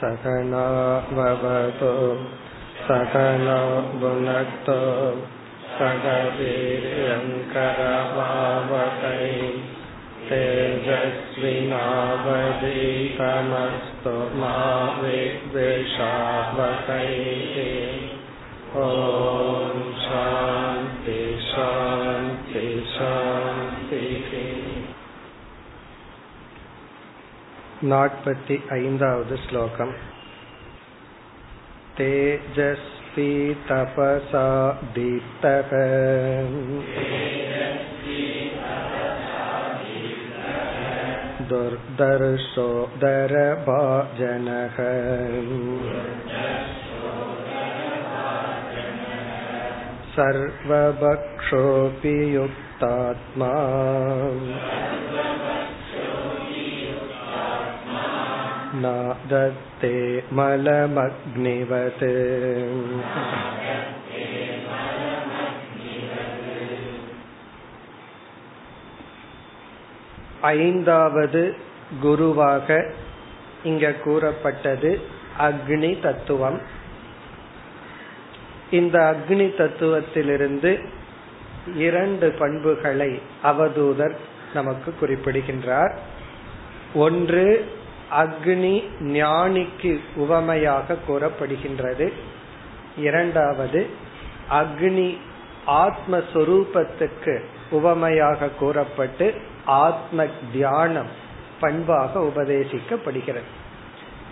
सकनाववतु सकनो भुनक्तु सकवीर्यङ्करभावकै तेजस्विनावधीतमस्तु मा विद्वेषावकैः ॐ शान्ति नाट्पति ऐन्दावद् श्लोकम् तेजस्वी तपसा दीप्तः दुर्दर्शो दरभाजनः सर्वभक्षोऽपि युक्तात्मा नादत्ते मलमग्निवत् ஐந்தாவது குருவாக இங்க கூறப்பட்டது அக்னி தத்துவம் இந்த அக்னி தத்துவத்திலிருந்து இரண்டு பண்புகளை அவதூதர் நமக்கு குறிப்பிடுகின்றார் ஒன்று அக்னி ஞானிக்கு உவமையாக கூறப்படுகின்றது. இரண்டாவது அக்னி ஆத்மஸ்வரூபத்துக்கு உவமையாக கூறப்பட்டு ஆத்ம தியானம் பண்பாக உபதேசிக்கப்படுகிறது.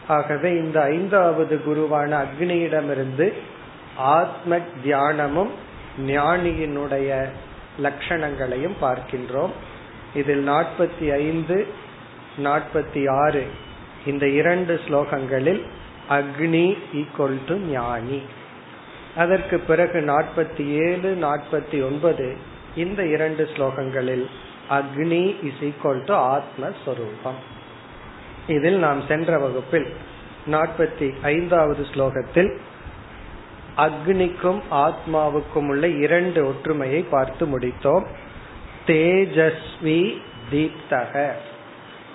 ஆகவே இந்த ஐந்தாவது குருவான அக்னியிடமிருந்து ஆத்ம தியானமும் ஞானியினுடைய லட்சணங்களையும் பார்க்கின்றோம். இதில் நாற்பத்தி ஐந்து நாற்பத்தி ஆறு இந்த இரண்டு ஸ்லோகங்களில் அக்னி ஈக்குவல் டு ஞானி. அதற்கு பிறகு நாற்பத்தி ஏழு நாற்பத்தி ஒன்பது இந்த இரண்டு ஸ்லோகங்களில் அக்னி இஸ் ஈக்குவல் டு ஆத்மஸ்வரூபம். இதில் நாம் சென்ற வகுப்பில் நாற்பத்தி ஐந்தாவது ஸ்லோகத்தில் அக்னிக்கும் ஆத்மாவுக்கும் உள்ள இரண்டு ஒற்றுமையை பார்த்து முடித்தோம். தேஜஸ்வி தீப்தக.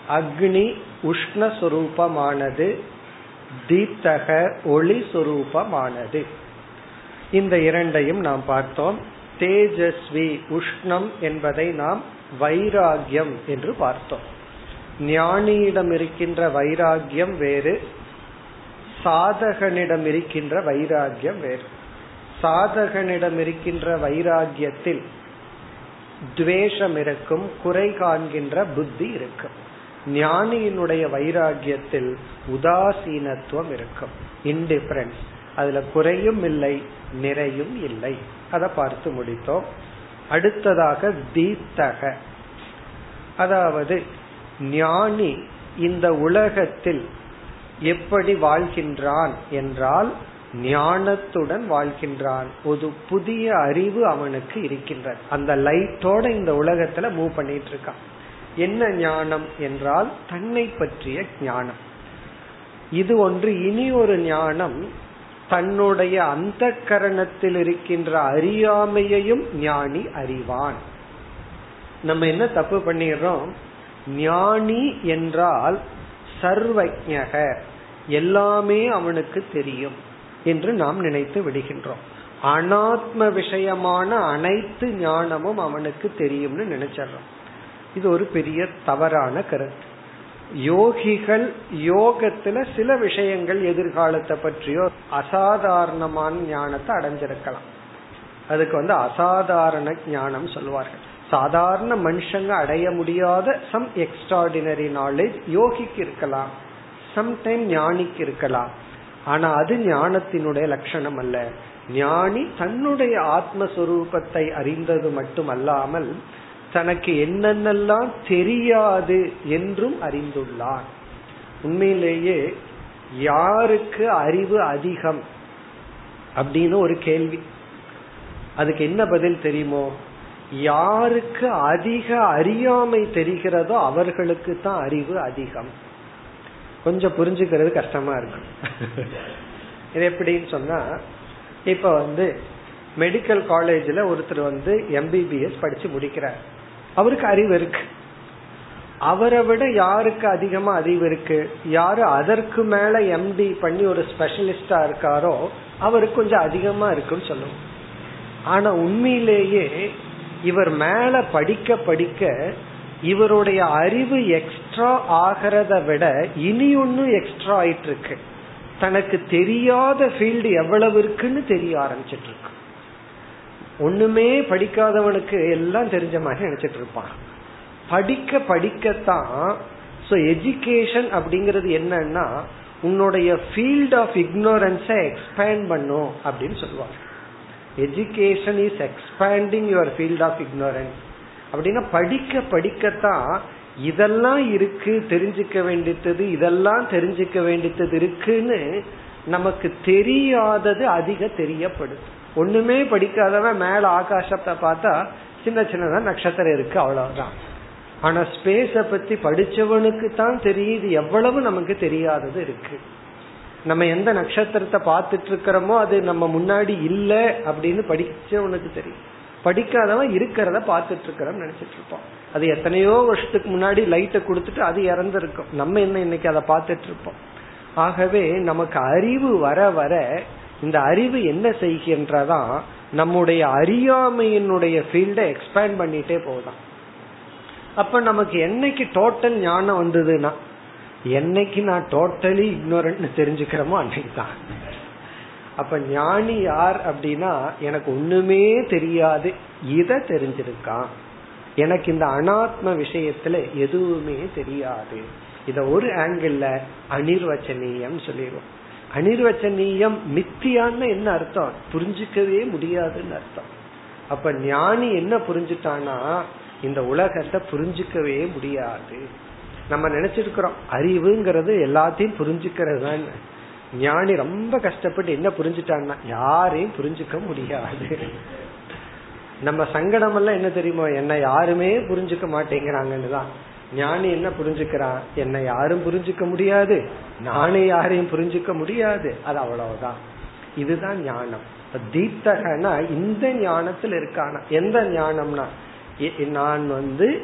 அக்னி உஷ்ணஸ்வரூபமானது தீப்தக ஒளி சுரூபமானது இந்த இரண்டையும் நாம் பார்த்தோம். தேஜஸ்வி உஷ்ணம் என்பதை நாம் வைராகியம் என்று பார்த்தோம். ஞானியிடம் இருக்கின்ற வைராகியம் வேறு சாதகனிடம் இருக்கின்ற வைராகியம் வேறு. சாதகனிடம் இருக்கின்ற வைராகியத்தில் துவேஷம் இருக்கும் குறை காண்கின்ற புத்தி இருக்கும். ஞானியினுடைய வைராகியத்தில் உதாசீனத்துவம் இருக்கும். இன்டிஃபரன்ஸ் அதுல குறையும் இல்லை நிறையும் இல்லை. அதை பார்த்து முடித்தோம். அடுத்ததாக தீத்தக. அதாவது ஞானி இந்த உலகத்தில் எப்படி வாழ்கின்றான் என்றால் ஞானத்துடன் வாழ்கின்றான். ஒரு புதிய அறிவு அவனுக்கு இருக்கின்றது. அந்த லைட்டோட இந்த உலகத்துல மூவ் பண்ணிட்டு இருக்கான். என்ன ஞானம் என்றால் தன்னை பற்றிய ஞானம். இது ஒன்று இனி ஒரு ஞானம் தன்னுடைய அந்த கரணத்தில் இருக்கின்ற அறியாமையையும் ஞானி அறிவான். நம்ம என்ன தப்பு பண்ணிடுறோம்? ஞானி என்றால் சர்வஜக எல்லாமே அவனுக்கு தெரியும் என்று நாம் நினைத்து விடுகின்றோம். அனாத்ம விஷயமான அனைத்து ஞானமும் அவனுக்கு தெரியும்னு நினைச்சிடறோம். இது ஒரு பெரிய தவறான கருத்து. யோகிகள் யோகத்துல சில விஷயங்கள் எதிர்காலத்தை பற்றியோ அசாதாரணமான ஞானத்தை அடைஞ்சிருக்கலாம். அதுக்கு வந்து அசாதாரண ஞானம் சொல்வார்கள் சாதாரண மனுஷங்க அடைய முடியாத சம் எக்ஸ்ட்ராடினரி நாலேஜ் யோகிக்கு இருக்கலாம். சம்டைம் ஞானிக்கு இருக்கலாம். ஆனா அது ஞானத்தினுடைய லட்சணம் அல்ல. ஞானி தன்னுடைய ஆத்மஸ்வரூபத்தை அறிந்தது மட்டுமல்லாமல் தனக்கு என்னென்னலாம் தெரியாது என்றும் அறிந்துள்ளான். உண்மையிலேயே யாருக்கு அறிவு அதிகம் அப்படின்னு ஒரு கேள்வி. அதுக்கு என்ன பதில் தெரியுமோ? யாருக்கு அதிக அறியாமை தெரிகிறதோ அவர்களுக்கு தான் அறிவு அதிகம். கொஞ்சம் புரிஞ்சுக்கிறது கஷ்டமா இருக்கும் இது எப்படின்னு சொன்னா இப்ப வந்து மெடிக்கல் காலேஜ்ல ஒருத்தர் வந்து எம்பிபிஎஸ் படிச்சு முடிக்கிறார். அவருக்கு அறிவு இருக்கு. அவரை விட யாருக்கு அதிகமா அறிவு இருக்கு? யாரு அதற்கு மேல எம்டி பண்ணி ஒரு ஸ்பெஷலிஸ்டா இருக்காரோ அவருக்கு கொஞ்சம் அதிகமா இருக்குன்னு சொல்லுவோம். ஆனா உண்மையிலேயே இவர் மேல படிக்க படிக்க இவருடைய அறிவு எக்ஸ்ட்ரா ஆகிறத விட இனி ஒன்னும் எக்ஸ்ட்ரா ஆயிட்டு இருக்கு தனக்கு தெரியாத ஃபீல்டு எவ்வளவு இருக்குன்னு தெரிய ஆரம்பிச்சிட்டு இருக்கு ஒண்ணுமே படிக்காதவனுக்கு எல்லாம் தெரிஞ்ச மாதிரி நினைச்சிட்டு இருப்பான். படிக்க படிக்கத்தான் ஸோ எஜுகேஷன் அப்படிங்கிறது என்னன்னா உன்னுடைய ஃபீல்ட் ஆஃப் இக்னோரன்ஸை எக்ஸ்பேண்ட் பண்ணும் அப்படின்னு சொல்லுவாங்க. Education is expanding your field of ignorance அப்படின்னா படிக்க படிக்கத்தான் இதெல்லாம் இருக்கு தெரிஞ்சுக்க வேண்டியது இதெல்லாம் தெரிஞ்சுக்க வேண்டியது இருக்குன்னு நமக்கு தெரியாதது அதிக தெரியப்படுது. ஒண்ணுமே படிக்காதவன் மேல ஆகாசத்தை பார்த்தா சின்ன சின்னதா நட்சத்திரம் இருக்கு அவ்வளவுதான். ஆனா ஸ்பேஸ பத்தி படிச்சவனுக்கு தான் தெரியுது எவ்வளவு நமக்கு தெரியாதது இருக்கு. நம்ம எந்த நட்சத்திரத்தை பார்த்துட்டு இருக்கிறோமோ அது நம்ம முன்னாடி இல்லை அப்படின்னு படிச்சவனுக்கு தெரியும். படிக்காதவன் இருக்கிறத பார்த்துட்டு இருக்கிறோம் நினைச்சிட்டு இருப்போம் அது எத்தனையோ வருஷத்துக்கு முன்னாடி லைட்டை கொடுத்துட்டு அது இறந்துருக்கும். நம்ம என்ன இன்னைக்கு அதை பார்த்துட்டு இருப்போம்? ஆகவே நமக்கு அறிவு வர வர இந்த அறிவு என்ன செய்கின்றதா நம்முடைய அறியாமையினுடைய ஃபீல்டை எக்ஸ்பேண்ட் பண்ணிட்டே போகுதான் அப்ப நமக்கு என்னைக்கு டோட்டல் ஞானம் வந்ததுன்னா என்னைக்கு நான் டோட்டலி இக்னோரண்ட் தெரிஞ்சுக்கிறோமோ அன்னைக்கு தான் அப்ப ஞானி யார் அப்படின்னா எனக்கு ஒண்ணுமே தெரியாது இத தெரிஞ்சிருக்கான். எனக்கு இந்த அனாத்ம விஷயத்துல எதுவுமே தெரியாது. இத ஒரு ஆங்கிள் அனிர்வச்சனீயம் சொல்லிடுவோம். அனிர்வச்சனீயம் மித்தியான்னு என்ன அர்த்தம்? புரிஞ்சுக்கவே முடியாதுன்னு அர்த்தம். அப்ப ஞானி என்ன புரிஞ்சுட்டானா இந்த உலகத்தை புரிஞ்சுக்கவே முடியாது. நம்ம நினைச்சிருக்கிறோம் அறிவுங்கிறது எல்லாத்தையும் புரிஞ்சுக்கிறது தான் ஞானி ரொம்ப கஷ்டப்பட்டு என்ன புரிஞ்சுட்டான்னா யாரையும் புரிஞ்சுக்க முடியாது. நம்ம சங்கடம் எல்லாம் என்ன தெரியுமோ? என்ன யாருமே புரிஞ்சுக்க மாட்டேங்கிறாங்கன்னு தான். ஞானி என்ன புரிஞ்சுக்கிறான் என்னை யாரும் புரிஞ்சுக்க முடியாது. நானே யாரையும் புரிஞ்சுக்க முடியாது. அது அவ்வளவுதான். இதுதான் ஞானம். தீப்தகனா இந்த ஞானத்தில் இருக்கான? எந்த ஞானம்னா நான் வந்து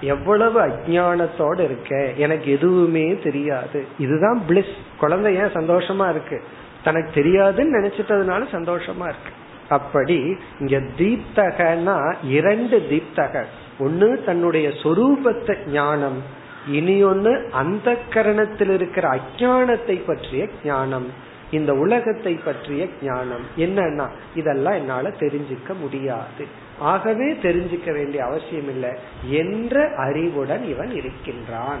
எவ்வளவு அஜானத்தோட இருக்க எனக்கு எதுவுமே தெரியாது. இதுதான் பிளிஸ் குழந்தை ஏன் சந்தோஷமா இருக்கு? தனக்கு தெரியாதுன்னு நினைச்சிட்டதுனால சந்தோஷமா இருக்கு. அப்படி இங்க தீப்தகனா இரண்டு தீப்தக ஒன்னு தன்னுடைய சொரூபத்தை ஞானம் இனி ஒன்னு அந்த கரணத்தில் இருக்கிற அஜானத்தை பற்றிய ஞானம் இந்த உலகத்தை பற்றிய ஞானம். என்னன்னா இதெல்லாம் என்னால தெரிஞ்சுக்க முடியாது. ஆகவே தெரிஞ்சுக்க வேண்டிய அவசியம் இல்லை என்ற அறிவுடன் இவன் இருக்கின்றான்.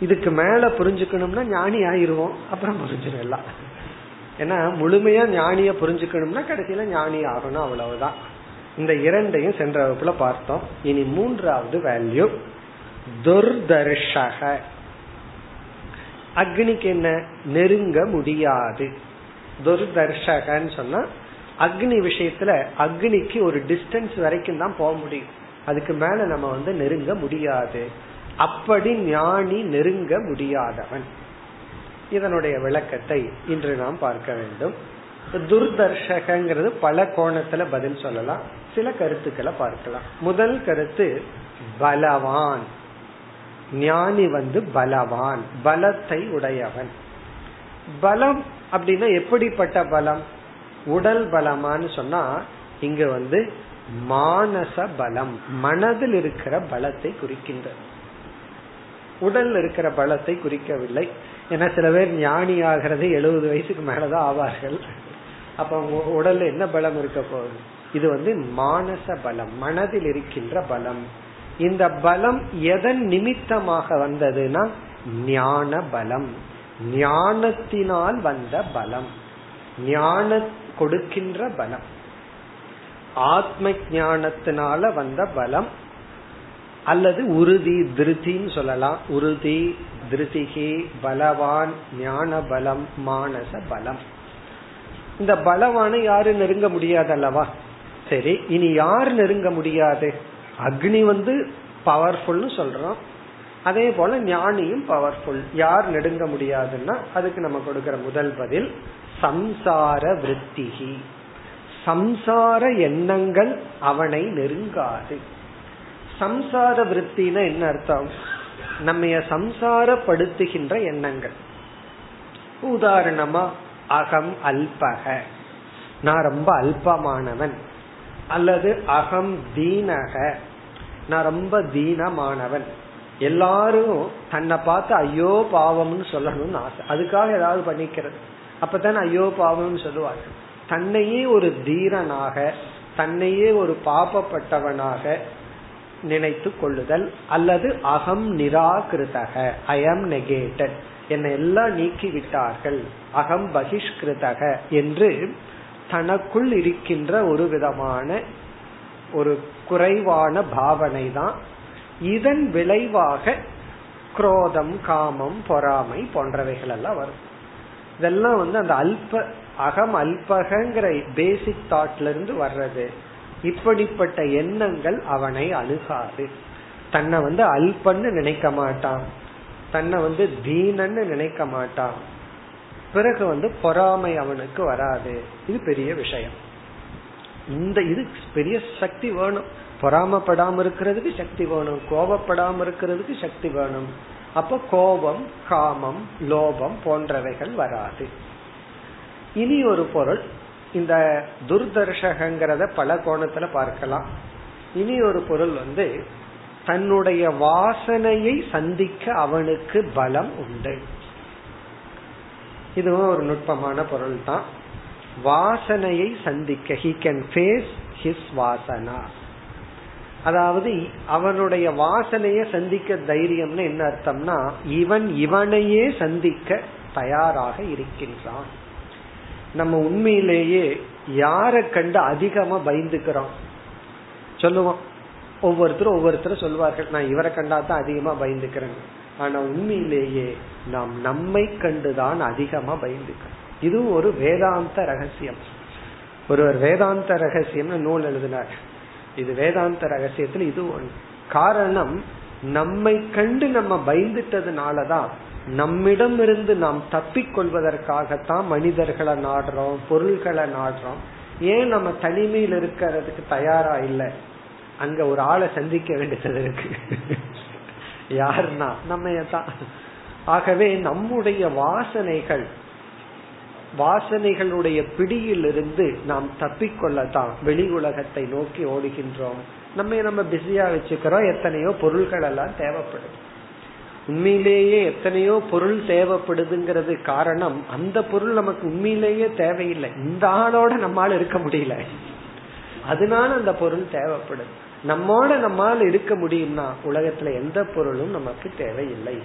இதுக்கு மேல புரிஞ்சுக்கணும்னா ஞானி ஆயிருவோம் அப்புறம் புரிஞ்சிடலாம். ஏன்னா முழுமையா ஞானிய புரிஞ்சுக்கணும்னா கடைசியில ஞானி ஆகணும் அவ்வளவுதான். இந்த இரண்டையும் சென்ற வகுப்புல பார்த்தோம். இனி மூன்றாவது வேல்யூ துர்தர்ஷக. அக்னிக்கு என்ன? நெருங்க முடியாது. துர்தர்ஷகன்னு சொன்னா அக்னி விஷயத்துல அக்னிக்கு ஒரு டிஸ்டன்ஸ் வரைக்கும் தான் போக முடியும். அதுக்கு மேல நம்ம வந்து நெருங்க முடியாது. அப்படி ஞானி நெருங்க முடியாதவன். இதனுடைய விளக்கத்தை இன்று நாம் பார்க்க வேண்டும். துர்தர்ஷகங்கிறது பல கோணத்துல பதில் சொல்லலாம். சில கருத்துக்களை பார்க்கலாம். முதல் கருத்து பலவான். ஞானி வந்து பலவான். பலத்தை உடையவன். பலம் அப்படின்னா எப்படிப்பட்ட பலம்? உடல் பலமான்னு சொன்னா இங்க வந்து மானச பலம் மனதில் இருக்கிற பலத்தை குறிக்கின்றது. உடல் இருக்கிற பலத்தை குறிக்கவில்லை. ஏன்னா சில பேர் ஞானி ஆகிறது எழுபது வயசுக்கு மேலதான் ஆவார்கள். அப்ப உடல்ல என்ன பலம் இருக்க போகுது? இது வந்து மானச பலம் மனதில் இருக்கின்ற பலம். இந்த பலம் எதன் நிமித்தமாக வந்ததுன்னா ஞான பலம். ஞானத்தினால் வந்த பலம். ஞான கொடுக்கின்ற பலம். ஆத்ம ஞானத்தினால வந்த பலம். அல்லது உறுதி திருதின்னு சொல்லலாம். உறுதி திருதிகி பலவான் ஞான பலம் மானச பலம். இந்த பலவான யாரு நெருங்க முடியாது அல்லவா? சரி இனி யார் நெருங்க முடியாது? அக்னி வந்து பவர்ஃபுல்னு சொல்றோம். அதே போல ஞானியும் பவர்ஃபுல் யார் நெருங்க முடியாதுன்னா அதுக்கு நம்ம கொடுக்கிற முதல் பதில் சம்சார விருத்திகி. சம்சார எண்ணங்கள் அவனை நெருங்காது. சம்சார விற்த்தினா என்ன அர்த்தம்? நம்ம சம்சாரப்படுத்துகின்ற எண்ணங்கள். உதாரணமா அகம் அல்பக. நான் ரொம்ப அல்பமானவன். அல்லது அகம் தீனக. நான் ரொம்ப தீனமானவன். எல்லாரும் தன்னை பார்த்து ஐயோ பாவம்னு சொல்லணும்னு ஆசை. அதுக்காக ஏதாவது பண்ணிக்கிறது. அப்பதான் ஐயோ பாவம்னு சொல்லுவாங்க. தன்னையே ஒரு தீரனாக தன்னையே ஒரு பாப்பப்பட்டவனாக நினைத்து கொள்ளுதல் அல்லது அகம் நிராகிருதக ஐஎம் நெகேட்டட் என்னை எல்லாம் நீக்கி விட்டார்கள் அகம் பகிஷ்கிருதக என்று தனக்குள் இருக்கின்ற ஒரு விதமான ஒரு குறைவான பாவனை தான் இதன் விளைவாக குரோதம் காமம் பொறாமை போன்றவைகள் எல்லாம் வரும். இதெல்லாம் வந்து அந்த அல்ப அகம் அல்பகங்கிற பேசிக் தாட்ல இருந்து வர்றது. இப்படிப்பட்ட எண்ணங்கள் அவனை அணுகாது தன்னை வந்து அல்பன்னு நினைக்க மாட்டான். தன்னை வந்து தீனன்னு நினைக்க மாட்டான். பிறகு வந்து பொறாமை அவனுக்கு வராது. இது பெரிய விஷயம். இந்த இது பெரிய சக்தி வேணும். பொறாமப்படாம இருக்கிறதுக்கு சக்தி வேணும். கோபப்படாம இருக்கிறதுக்கு சக்தி வேணும். அப்ப கோபம் காமம் லோபம் போன்றவைகள் வராது. இனி ஒரு பொருள். இந்த துர்தர்ஷகங்கிறத பல கோணத்துல பார்க்கலாம். இனி ஒரு பொருள் வந்து தன்னுடைய வாசனையை சந்திக்க அவனுக்கு பலம் உண்டு. இதுவும் ஒரு நுட்பமான பொருள் தான் வாசனையை சந்திக்க he can face his vasana அதாவது அவனுடைய வாசனைய சந்திக்க தைரியம்னு என்ன அர்த்தம்னா இவன் இவனையே சந்திக்க தயாராக இருக்கின்றான். நம்ம உண்மையிலேயே யார கண்டு அதிகமா பயந்துக்கிறோம்? சொல்லுவோம். ஒவ்வொருத்தரும் ஒவ்வொருத்தரும் சொல்வார்கள் நான் இவரை கண்டா தான் அதிகமா பயந்துக்கிறேன். ஆனா உண்மையிலேயே நாம் நம்மை கண்டுதான் அதிகமா பயந்துக்கிறோம். இதுவும் ஒரு வேதாந்த ரகசியம். ஒருவர் வேதாந்த ரகசியம்னு நூல் எழுதினார். இது வேதாந்த ரகசியத்துல இது ஒன்று காரணம் நம்மை கண்டு நம்ம பயந்துட்டதுனாலதான் நம்மிடம் இருந்து நாம் தப்பிக்கொள்வதற்காகத்தான் மனிதர்களை நாடுறோம் பொருள்களை நாடுறோம். ஏன் நம்ம தனிமையில் இருக்கிறதுக்கு தயாரா இல்லை? அங்க ஒரு ஆளை சந்திக்க வேண்டியது இருக்கு. யாருன்னா? நம்ம தான் ஆகவே நம்முடைய வாசனைகள் வாசனைகளுடைய பிடியிலிருந்து நாம் தப்பிக்கொள்ளத்தான் வெளி உலகத்தை நோக்கி ஓடுகின்றோம். நம்ம நம்ம பிஸியா வச்சுக்கிறோம். எத்தனையோ பொருள்கள் எல்லாம் தேவைப்படுது. உண்மையிலேயே எத்தனையோ பொருள் தேவைப்படுதுங்கிறது காரணம் அந்த பொருள் நமக்கு உண்மையிலேயே தேவையில்லை. இந்த ஆளோட நம்மால இருக்க முடியல. அதனால அந்த பொருள் தேவைப்படுது. நம்மோட நம்மால் இருக்க முடியும்னா உலகத்துல எந்த பொருளும் நமக்கு தேவையில்லை.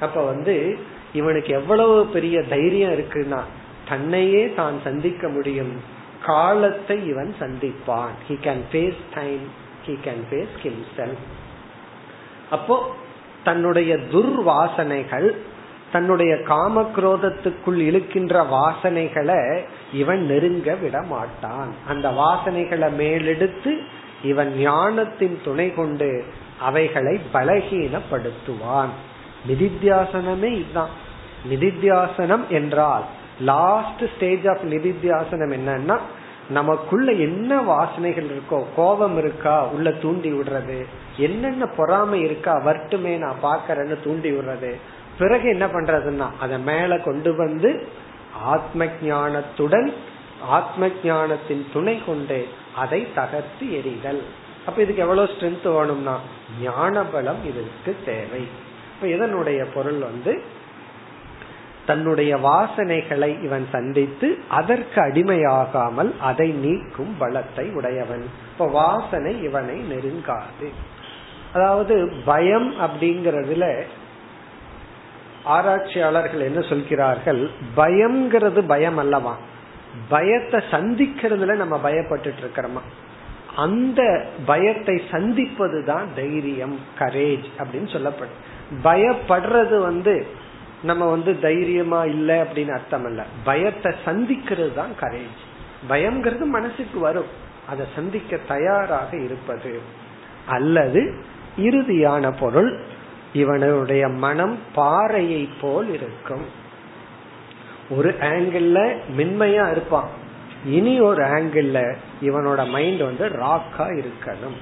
அப்ப வந்து இவனுக்கு எவ்வளவு பெரிய தைரியம் இருக்குன்னா தன்னையே தான் சந்திக்க முடியும். காலத்தை இவன் சந்திப்பான். He can face time he can face himself அப்போ தன்னுடைய துர்வாசனைகள் தன்னுடைய காமக்ரோதத்துக்குள் இழுக்கின்ற வாசனைகளை இவன் நெருங்க விட மாட்டான். அந்த வாசனைகளை மேலெடுத்து இவன் ஞானத்தின் துணை கொண்டு அவைகளை பலகீனப்படுத்துவான். நிதித்தியாசனமே இதுதான். நிதித்தியாசனம் என்றால் லாஸ்ட் ஸ்டேஜ் ஆஃப் நிதித்தியாசனம் என்னன்னா நமக்குள்ள என்ன வாசனைகள் இருக்கோ கோபம் இருக்கா உள்ள தூண்டி விடுறது என்னென்ன பொறாமை இருக்கா வர்ட்டுமே நான் பாக்கறேன்னு தூண்டி விடுறது. பிறகு என்ன பண்றதுன்னா அதை மேல கொண்டு வந்து ஆத்ம ஞானத்துடன் ஆத்ம ஞானத்தின் துணை கொண்டு அதை தகர்த்து எறிதல். அப்ப இதுக்கு எவ்வளவு ஸ்ட்ரென்த் வேணும்னா ஞான பலம் இதற்கு தேவை. இப்ப இதனுடைய பொருள் வந்து தன்னுடைய வாசனைகளை இவன் சந்தித்து அதற்கு அடிமையாகாமல் அதை நீக்கும் பலத்தை உடையவன். இப்ப வாசனை இவனை நெருங்காது. அதாவது பயம் அப்படிங்கறதுல ஆராய்ச்சியாளர்கள் என்ன சொல்கிறார்கள்? பயம்ங்கிறது பயம் அல்லவா? பயத்தை சந்திக்கிறதுல நம்ம பயப்பட்டு இருக்கிறோமா? அந்த பயத்தை சந்திப்பதுதான் தைரியம் கரேஜ் அப்படின்னு சொல்லப்படும். பயப்படுறது வந்து நம்ம வந்து தைரியமா இல்ல அப்படின்னு அர்த்தம் அல்ல பயத்தை சந்திக்கிறது தான் கரேஜ் பயம்ங்கிறது மனசுக்கு வரும். அதை சந்திக்க தயாராக இருப்பது. அல்லது இறுதியான பொருள் இவனுடைய மனம் பாறையை போல் இருக்கும். ஒரு ஆங்கிள் மென்மையா இருப்பான். இனி ஒரு ஆங்கிள் இவனோட மைண்ட் வந்து ராக்கா இருக்கணும்.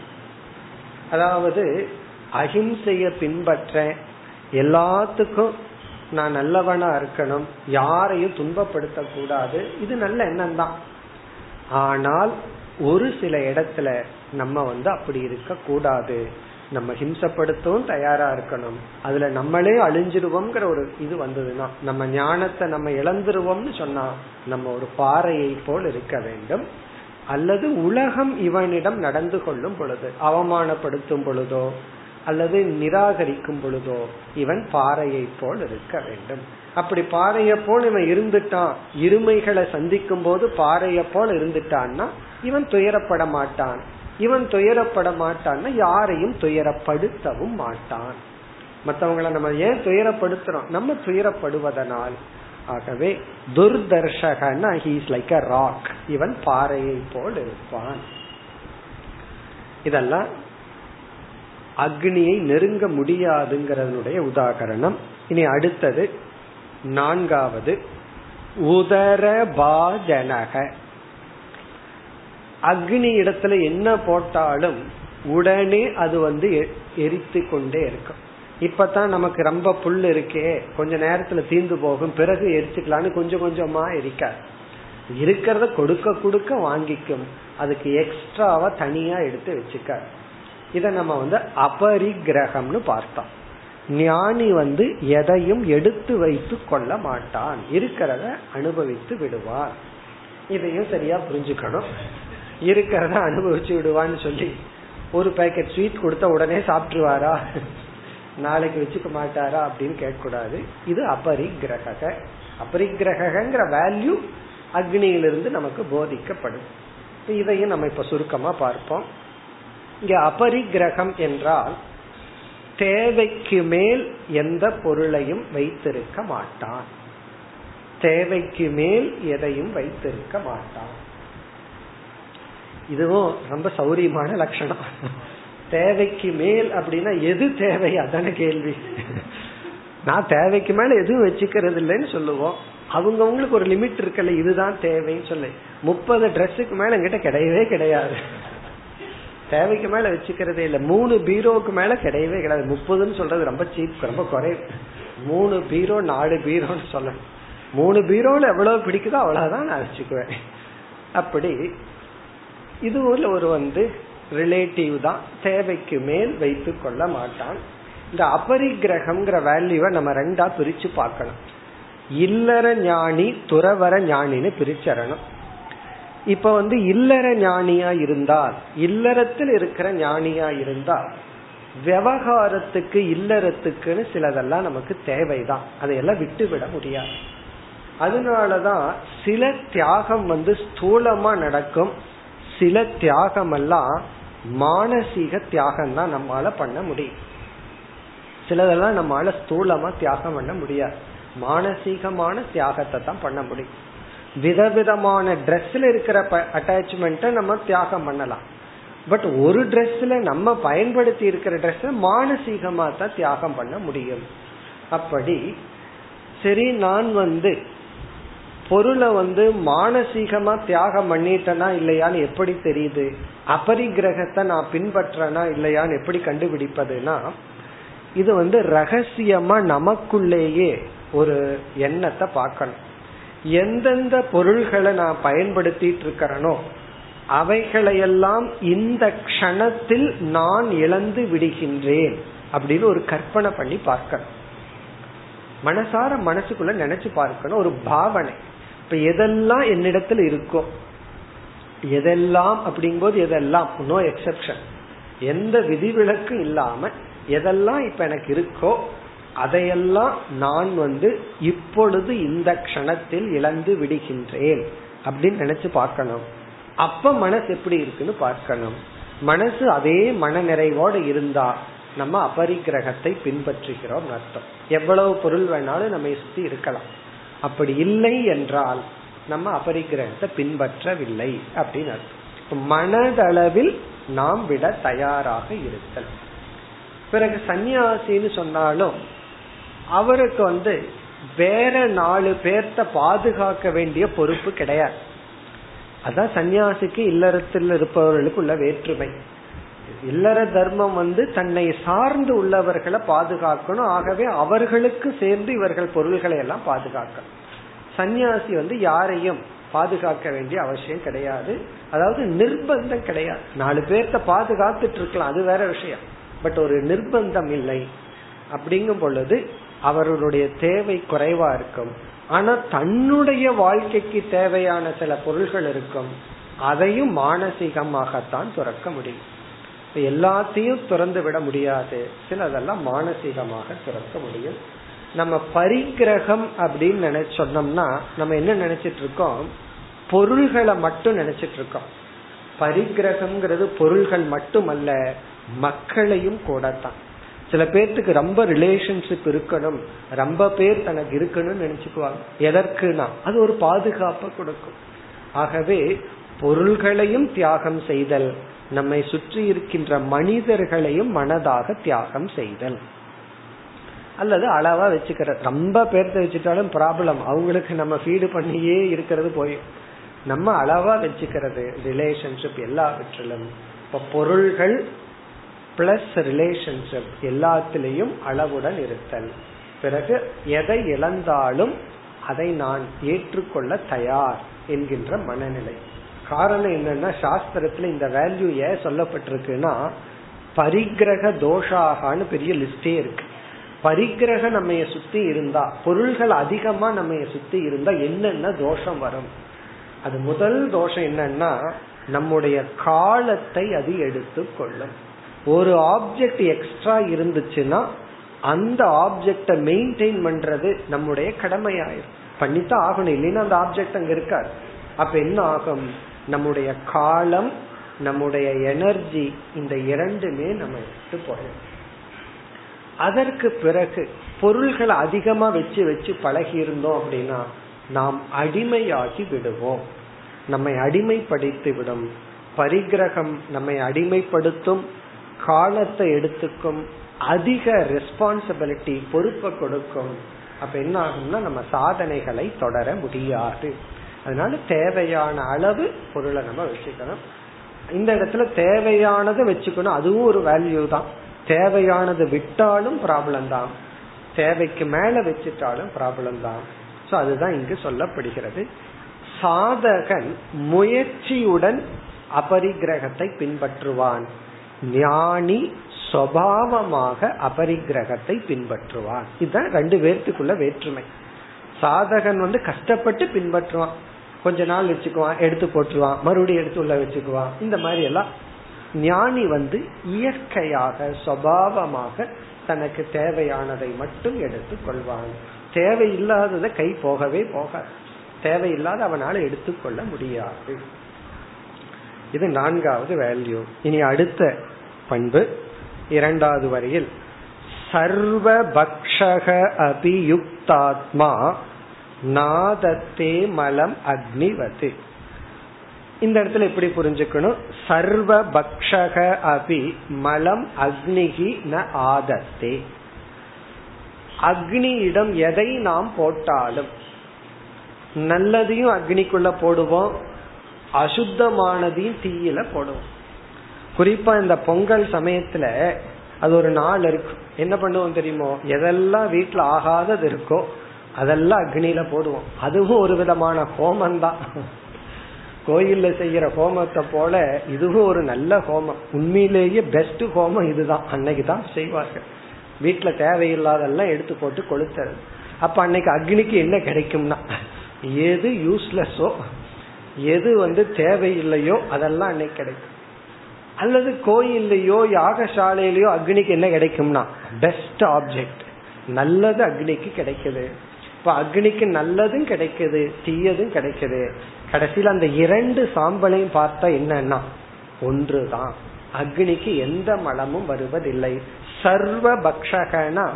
அதாவது அஹிம்சைய பின்பற்ற எல்லாத்துக்கும் நான் நல்லவனா இருக்கணும் யாரையும் துன்பப்படுத்த கூடாது இது நல்ல எண்ணம் தான் ஆனால் ஒரு சில இடத்துல நம்ம வந்து அப்படி இருக்க கூடாது நம்ம ஹிம்சப்படுத்தவும் தயாரா இருக்கணும். அதுல நம்மளே அழிஞ்சிருவோம்ங்கிற ஒரு இது வந்ததுன்னா நம்ம ஞானத்தை நம்ம இழந்துருவோம்னு சொன்னா நம்ம ஒரு பாறையை போல் இருக்க வேண்டும். அல்லது உலகம் இவனிடம் நடந்து கொள்ளும் பொழுது அவமானப்படுத்தும் பொழுதோ அல்லது நிராகரிக்கும் பொழுதோ இவன் பாறையை போல் இருக்க வேண்டும். அப்படி பாறையை போல் இவன் இருந்துட்டான் இருமைகளை சந்திக்கும் போது பாறையை போல் இருந்துட்டான்னா இவன் துயரப்பட மாட்டான். இவன் துயரப்பட மாட்டான்னா யாரையும் துயரப்படுத்தவும் மாட்டான். மற்றவங்களை நம்ம ஏன் துயரப்படுத்துறோம்? நம்ம துயரப்படுவதனால். ஆகவே துர்தர்ஷகன்னா ஹீஸ் லைக் அ ராக் இவன் பாறையை போல் இருப்பான். இதெல்லாம் அக்னியை நெருங்க முடியாதுங்கிறதனுடைய உதாகரணம். இனி அடுத்தது நான்காவது உதரபாஜனக அக்னி இடத்துல என்ன போட்டாலும் உடனே அது வந்து எரித்து கொண்டே இருக்கும். இப்பதான் நமக்கு ரொம்ப புல் இருக்கே கொஞ்ச நேரத்துல தீந்து போகும் பிறகு எரிச்சுக்கலான்னு கொஞ்சம் கொஞ்சமா எரிக்காது. இருக்கிறத கொடுக்க கொடுக்க வாங்கிக்கும். அதுக்கு எக்ஸ்ட்ராவா தனியா எடுத்து வச்சுக்காது. இத நம்ம வந்து அபரிகிரகம்னு பார்த்தோம். ஞானி வந்து எதையும் எடுத்து வைத்து கொள்ள மாட்டான். இருக்கிறத அனுபவித்து விடுவார். இதையும் சரியா புரிஞ்சுக்கணும். இருக்கிறத அனுபவிச்சு விடுவான்னு சொல்லி ஒரு பேக்கெட் ஸ்வீட் கொடுத்த உடனே சாப்பிட்டுருவாரா? நாளைக்கு வச்சுக்க மாட்டாரா அப்படின்னு கேட்கக்கூடாது. இது அபரிகிரக அபரிகிரகங்கிற வேல்யூ அக்னியிலிருந்து நமக்கு போதிக்கப்படும். இதையும் நம்ம இப்ப சுருக்கமா பார்ப்போம். இங்க அபரிகிரகம் என்றால் தேவைக்கு மேல் எந்த பொருளையும் வைத்திருக்க மாட்டான். தேவைக்கு மேல் எதையும் வைத்திருக்க மாட்டான். இதுவும் ரொம்ப சௌரியமான லட்சணம். தேவைக்கு மேல் அப்படின்னா எது தேவை? அதான கேள்வி. நான் தேவைக்கு மேல எதுவும் வச்சுக்கிறது இல்லைன்னு சொல்லுவோம். அவங்கவுங்களுக்கு ஒரு லிமிட் இருக்குல்ல இதுதான் தேவைன்னு சொல்லு. முப்பது ட்ரெஸ்ஸுக்கு மேல என்கிட்ட கிடையவே கிடையாது. தேவைக்கு மேல வச்சுக்கிறதே இல்ல. மூணு பீரோவுக்கு மேல கிடையவே கிடையாது. முப்பதுன்னு சொல்றது ரொம்ப சீப் ரொம்ப குறைவு. மூணு பீரோ நாலு பீரோன்னு சொல்லணும். மூணு பீரோல எவ்வளவு பிடிக்குதோ அவ்வளவுதான் நான் வச்சுக்குவேன். அப்படி இது ஒரு வந்து ரிலேட்டிவ் தான். தேவைக்கு மேல் வைத்து கொள்ள மாட்டான். இந்த அபரிகிரகம்ங்கிற வேல்யூவை நம்ம ரெண்டா பிரிச்சு பார்க்கணும். இல்லற ஞானி துறவர ஞானின்னு பிரிச்சரணும் இப்ப வந்து இல்லற ஞானியா இருந்தால் இல்லறத்தில் இருக்கிற ஞானியா இருந்தால் விவகாரத்துக்கு இல்லறத்துக்குன்னு சிலதெல்லாம் நமக்கு தேவைதான். அதையெல்லாம் விட்டு விட முடியாது. அதனாலதான் சில தியாகம் வந்து ஸ்தூலமா நடக்கும். சில தியாகம் எல்லாம் மானசீக தியாகம் தான் நம்மால பண்ண முடியும். சிலதெல்லாம் நம்மளால ஸ்தூலமா தியாகம் பண்ண முடியாது. மானசீகமான தியாகத்தை தான் பண்ண முடியும். விதவிதமான ட்ரெஸ்ல இருக்கிற அட்டாச்மெண்ட்டை நம்ம தியாகம் பண்ணலாம். பட் ஒரு ட்ரெஸ்ல நம்ம பயன்படுத்தி இருக்கிற ட்ரெஸ் மானசீகமா தான் தியாகம் பண்ண முடியும். அப்படி சரி நான் வந்து பொருளை வந்து மானசீகமா தியாகம் பண்ணிட்டனா இல்லையான்னு எப்படி தெரியுது? அபரிகிரகத்தை நான் பின்பற்றனா இல்லையான்னு எப்படி கண்டுபிடிப்பதுன்னா இது வந்து ரகசியமா நமக்குள்ளேயே ஒரு எண்ணத்தை பார்க்கணும். எந்தெந்த பொருள்களை நான் பயன்படுத்திட்டு இருக்கிறனோ அவைகளையெல்லாம் இந்த க்ஷணத்தில் நான் இழந்து விடுகின்றேன் அப்படின்னு ஒரு கற்பனை பண்ணி பார்க்கணும். மனசார மனசுக்குள்ள நினைச்சு பார்க்கணும் ஒரு பாவனை. இப்ப எதெல்லாம் என்னிடத்துல இருக்கோ எதெல்லாம் அப்படிங்கும்போது எதெல்லாம் நோ எக்ஸப்ஷன் எந்த விதிவிலக்கும் இல்லாம எதெல்லாம் இப்ப எனக்கு இருக்கோ அதையெல்லாம் நான் வந்து இப்பொழுது இந்த க்ஷணத்தில் இழந்து விடுகின்றேன் அப்படின்னு நினைச்சு பார்க்கணும். அப்ப மனசு எப்படி இருக்குன்னு பார்க்கணும். மனசு அதே மன நிறைவோடு இருந்தா நம்ம அபரிக்கிரகத்தை பின்பற்றுகிறோம் அர்த்தம். எவ்வளவு பொருள் வேணாலும் நம்ம சுத்தி இருக்கலாம். அப்படி இல்லை என்றால் நம்ம அபரிக்கிரகத்தை பின்பற்றவில்லை அப்படின்னு அர்த்தம். மனதளவில் நாம் விட தயாராக இருத்தல். பிறகு சன்னியாசின்னு சொன்னாலும் அவருக்கு வந்து வேற நாலு பேர்த்த பாதுகாக்க வேண்டிய பொறுப்பு கிடையாது. அதான் சன்னியாசிக்கு இல்லறத்தில் இருப்பவர்களுக்கு உள்ள வேற்றுமை. இல்லற தர்மம் வந்து தன்னை சார்ந்து உள்ளவர்களை பாதுகாக்கணும். ஆகவே அவர்களுக்கு சேர்ந்து இவர்கள் பொருள்களை எல்லாம் பாதுகாக்கணும். சன்னியாசி வந்து யாரையும் பாதுகாக்க வேண்டிய அவசியம் கிடையாது. அதாவது நிர்பந்தம் கிடையாது. நாலு பேர்த்த பாதுகாத்துட்டு இருக்கலாம். அது வேற விஷயம். பட் ஒரு நிர்பந்தம் இல்லை. அப்படிங்கும் பொழுது அவர்களுடைய தேவை குறைவா இருக்கும். ஆனா தன்னுடைய வாழ்க்கைக்கு தேவையான சில பொருள்கள் இருக்கும். அதையும் மானசீகமாகத்தான் துறக்க முடியும். எல்லாத்தையும் துறந்து விட முடியாது. சிலதெல்லாம் மானசீகமாக துறக்க முடியும். நம்ம பரிகிரகம் அப்படின்னு நினைச்சு சொன்னோம்னா நம்ம என்ன நினைச்சிட்டு இருக்கோம்? பொருள்களை மட்டும் நினைச்சிட்டு இருக்கோம். பரிகிரகம்ங்கிறது பொருள்கள் மட்டுமல்ல மக்களையும் கூட தான் சில பேர்த்துக்கு ரொம்ப ரிலேஷன்ஷிப் இருக்கணும். ரொம்ப பேர் தனக்கு இருக்கணும்னு நினைச்சுக்குவாங்க. எதற்குனா அது ஒரு பாதுகாப்பை கொடுக்கும். ஆகவே பொருள்களையும் தியாகம் செய்தல் நம்மை சுற்றி இருக்கின்ற மனிதர்களையும் மனதாக தியாகம் செய்தல். அல்லது அளவா வச்சுக்கிற ரொம்ப பேர்த்த வச்சுட்டாலும் ப்ராப்ளம் அவங்களுக்கு நம்ம ஃபீடு பண்ணியே இருக்கிறது போய். நம்ம அளவா வச்சுக்கிறது ரிலேஷன்ஷிப் எல்லாவற்றிலும். இப்ப பொருள்கள் பிளஸ் ரிலேஷன்ஷிப் எல்லாத்திலையும் அளவுடன் இருத்தல். பிறகு எதை இழந்தாலும் அதை நான் ஏற்றுக்கொள்ள தயார் என்கின்ற மனநிலை. காரணம் என்னன்னா சாஸ்திரத்துல இந்த வேல்யூ ஏன் சொல்லப்பட்டிருக்குன்னா பரிகிரக தோஷாகான்னு பெரிய லிஸ்டே இருக்கு. பரிகிரக நம்ம சுத்தி இருந்தா பொருள்கள் அதிகமா நம்ம சுத்தி இருந்தா என்னென்ன தோஷம் வரும்? அது முதல் தோஷம் என்னன்னா நம்முடைய காலத்தை அது எடுத்து கொள்ளும் ஒரு ஆப்ஜெக்ட் எக்ஸ்ட்ரா இருந்துச்சுன்னா அந்த ஆப்ஜெக்ட மெயின்டைன் பண்றது நம்முடைய கடமையாயிரும். பண்ணித்தான் ஆகணும் இல்லைன்னா அந்த ஆப்ஜெக்ட் அங்க இருக்காது. அப்ப என்ன ஆகும்? நம்முடைய காலம் நம்முடைய எனர்ஜி இந்த இரண்டுமே நம்ம எடுத்து போயிடும் அதற்கு பிறகு பொருள்களை அதிகமா வச்சு வச்சு பழகி இருந்தோம் அப்படின்னா நாம் அடிமையாகி விடுவோம். நம்மை அடிமைப்படுத்தி விடும். பரிகிரகம் நம்மை அடிமைப்படுத்தும். காலத்தை எடுத்துக்கும் அதிக ரெஸ்பான்சிபிலிட்டி பொறுப்பை கொடுக்கும். அப்ப என்ன ஆகும்னா நம்ம சாதனைகளை தொடர முடியாது. அதனால தேவையான அளவு பொருளை நம்ம வச்சுக்கணும். இந்த இடத்துல தேவையானதை வச்சுக்கணும். அதுவும் ஒரு வேல்யூ தான். தேவையானது விட்டாலும் ப்ராப்ளம் தான். தேவைக்கு மேல வச்சுட்டாலும் ப்ராப்ளம் தான். சோ அதுதான் இங்கு சொல்லப்படுகிறது. சாதகன் முயற்சியுடன் அபரிக்கிரகத்தை பின்பற்றுவான். ஞானி சுவாவமாக அபரிக்கிரகத்தை பின்பற்றுவான். இதுதான் ரெண்டு பேர்த்துக்குள்ள வேற்றுமை. சாதகன் வந்து கஷ்டப்பட்டு பின்பற்றுவான். கொஞ்ச நாள் வச்சுக்குவான் எடுத்து போட்டுருவான் மறுபடியும் எடுத்து உள்ள வச்சுக்குவான். இந்த மாதிரி எல்லாம் ஞானி வந்து இயற்கையாக சுவாவமாக தனக்கு தேவையானதை மட்டும் எடுத்து கொள்வான். தேவையில்லாததை கை போகவே போக தேவையில்லாத அவனால எடுத்துக்கொள்ள முடியாது. இது நான்காவது வேல்யூ. இனி அடுத்த பண்பு. இரண்டாவது வரையில் சர்வ பக்ஷக அபியுக்தாத்மா நாதத்தே மலம் அக்னிவது. இந்த இடத்துல எப்படி புரிஞ்சுக்கணும்? சர்வ பக்ஷக அபி மலம் அக்னிகி ந ஆதத்தே. அக்னியிடம் எதை நாம் போட்டாலும் நல்லதையும் அக்னிக்குள்ள போடுவோம் அசுத்தமானதையும் தீயில போடுவோம். குறிப்பா இந்த பொங்கல் சமயத்துல அது ஒரு நாள் இருக்கும் என்ன பண்ணுவோம் தெரியுமோ? எதெல்லாம் வீட்டுல ஆகாதது இருக்கோ அதெல்லாம் அக்னியில போடுவோம். அதுவும் ஒரு விதமான ஹோமம் தான் கோயில்ல செய்யற ஹோமத்தை போல இதுவும் ஒரு நல்ல ஹோமம். உண்மையிலேயே பெஸ்ட் ஹோமம் இதுதான். அன்னைக்கு தான் செய்வார்கள். வீட்டுல தேவையில்லாதெல்லாம் எடுத்து போட்டு கொளுத்துறது. அப்ப அன்னைக்கு அக்னிக்கு என்ன கிடைக்கும்னா எது யூஸ்லெஸ்ஸோ எது வந்து தேவையில்லையோ அதெல்லாம் அன்னைக்கு கிடைக்கும். அல்லது கோயில்லையோ யாகசாலையிலயோ அக்னிக்கு என்ன கிடைக்கும்னா பெஸ்ட் ஆப்ஜெக்ட் நல்லது அக்னிக்கு கிடைக்குது. இப்ப அக்னிக்கு நல்லதும் கிடைக்குது தீயதும் கிடைக்குது. கடைசியில் அந்த இரண்டு சாம்பலையும் பார்த்தா என்னன்னா ஒன்றுதான். அக்னிக்கு எந்த மலமும் வருவதில்லை. சர்வ பக்ஷகனா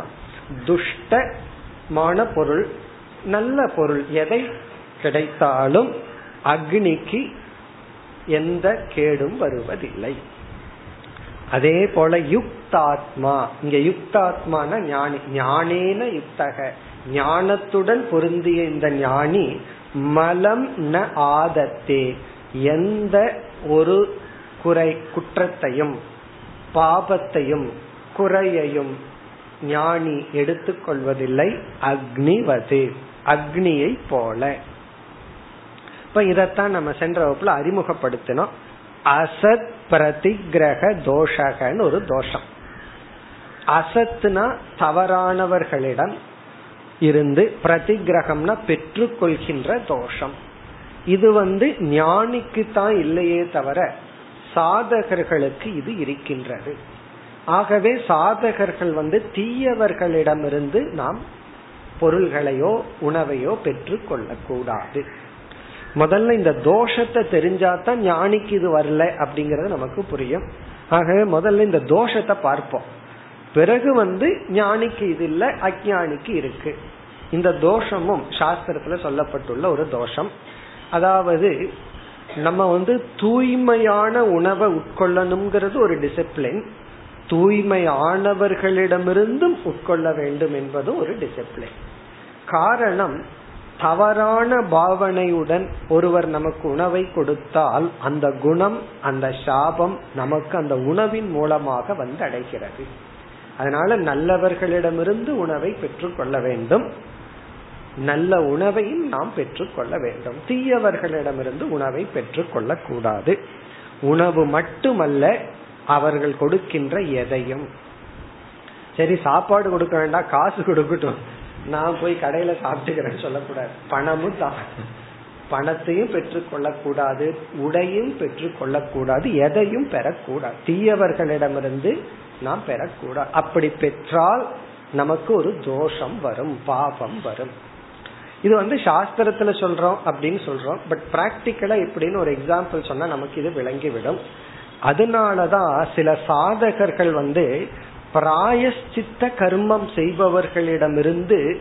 துஷ்டமான பொருள் நல்ல பொருள் எதை கிடைத்தாலும் அக்னிக்கு எந்த கேடும் வருவதில்லை. அதே போல யுக்தாத்மா இங்க யுக்தாத்மான ஞானி ஞானேன யுக்தக. ஞானத்துடன் பொருந்திய இந்த ஞானி மலம் ந ஆதத்தே. எந்த ஒரு குறை குற்றத்தையும் பாபத்தையும் குறையையும் ஞானி எடுத்துக்கொள்வதில்லை. அக்னிவது அக்னியை போல. இப்ப இதத்தான் நம்ம சென்ற வகுப்புல அறிமுகப்படுத்தினோம். அசத் பிரதிகிரக தோஷகன்னு ஒரு தோஷம். அசத்னா தவறானவர்களிடம் இருந்து பிரதிகிரகம்னா பெற்றுக்கொள்கின்ற தோஷம். இது வந்து ஞானிக்கு தான் இல்லையே தவிர சாதகர்களுக்கு இது இருக்கின்றது. ஆகவே சாதகர்கள் வந்து தீயவர்களிடமிருந்து நாம் பொருள்களையோ உணவையோ பெற்று கொள்ளக்கூடாது முதல்ல இந்த தோஷத்தை தெரிஞ்சாதான் ஞானிக்கு இது வரல அப்படிங்கறது நமக்கு புரியும். ஆகவே முதல்ல இந்த தோஷத்தை பார்ப்போம். பிறகு வந்து ஞானிக்கு இது இல்ல அஜானிக்கு இருக்கு. இந்த தோஷமும் சாஸ்திரத்துல சொல்லப்பட்டுள்ள ஒரு தோஷம். அதாவது நம்ம வந்து தூய்மையான உணவை உட்கொள்ளணுங்கிறது ஒரு டிசிப்ளின் தூய்மையானவர்களிடமிருந்தும் உட்கொள்ள வேண்டும் என்பதும் ஒரு டிசிப்ளின் காரணம் தவறான பாவனையுடன் ஒருவர் நமக்கு உணவை கொடுத்தால் அந்த குணம் அந்த சாபம் நமக்கு அந்த உணவின் மூலமாக வந்து அடைகிறது அதனால நல்லவர்களிடமிருந்து உணவை பெற்றுக்கொள்ள வேண்டும். நல்ல உணவையும் நாம் பெற்றுக்கொள்ள வேண்டும். தீயவர்களிடமிருந்து உணவை பெற்றுக்கொள்ள கூடாது உணவு மட்டுமல்ல அவர்கள் கொடுக்கின்ற எதையும். சரி சாப்பாடு கொடுக்க வேண்டாம் காசு கொடுக்கட்டும். நான் போய் கடையில சாப்பிட்டுக்கிறேன்னு சொல்லக்கூடாது. பணமும் தான். பணத்தையும் பெற்றுக்கொள்ளக்கூடாது உடையும் பெற்றுக்கொள்ளக்கூடாது எதையும் பெறக்கூடாது. தீயவர்களிடமிருந்து நாம் பெறக்கூடாது. அப்படி பெற்றால் நமக்கு ஒரு தோஷம் வரும் பாபம் வரும். இது வந்து சாஸ்திரத்துல சொல்றோம் அப்படின்னு சொல்றோம். பட் பிராக்டிக்கலா எப்படின்னு ஒரு எக்ஸாம்பிள் சொன்னா நமக்கு இது விளங்கிவிடும். அதனாலதான் சில சாதகர்கள் வந்து பிராயஷ்சித்த கர்மம் செய்பவர்களிடமிருந்து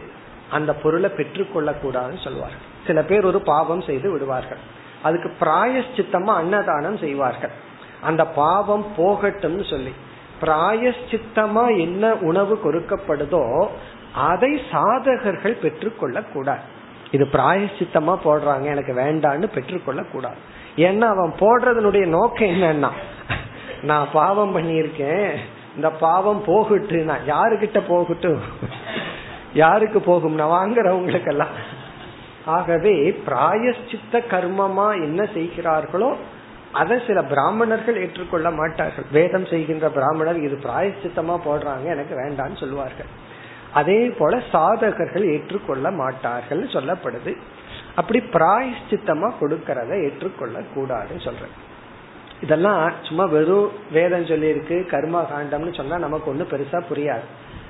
அந்த பொருளை பெற்றுக்கொள்ள கூடாதுன்னு சொல்வார்கள். சில பேர் ஒரு பாவம் செய்து விடுவார்கள். அதுக்கு பிராயஷ்சித்தமா அன்னதானம் செய்வார்கள். அந்த பாவம் போகட்டும்னு சொல்லி பிராயஷ்சித்தமா என்ன உணவு கொடுக்கப்படுதோ அதை சாதகர்கள் பெற்றுக்கொள்ள கூடாது இது பிராயஷ்சித்தமா போடுறாங்க எனக்கு வேண்டான்னு பெற்றுக்கொள்ள கூடாது ஏன்னா அவன் போடுறதனுடைய நோக்கம் என்னன்னா நான் பாவம் பண்ணியிருக்கேன் இந்த பாவம் போகட்டு யாருக்கிட்ட போகட்டும்? யாருக்கு போகும் நான் வாங்குறவங்களுக்கெல்லாம். ஆகவே பிராயஷ்சித்த கர்மமா என்ன செய்கிறார்களோ அதை சில பிராமணர்கள் ஏற்றுக்கொள்ள மாட்டார்கள். வேதம் செய்கின்ற பிராமணர் இது பிராயஷ்சித்தமா போடுறாங்க எனக்கு வேண்டாம்னு சொல்லுவார்கள். அதே போல சாதகர்கள் ஏற்றுக்கொள்ள மாட்டார்கள் சொல்லப்படுது. அப்படி பிராயஷ்சித்தமா கொடுக்கறத ஏற்றுக்கொள்ள கூடாதுன்னு சொல்றேன். இதெல்லாம் சும்மா வெறும் வேதம் சொல்லியிருக்கு கர்மா காண்டம்னு சொன்னா நமக்கு ஒன்றும் பெருசா புரியாது.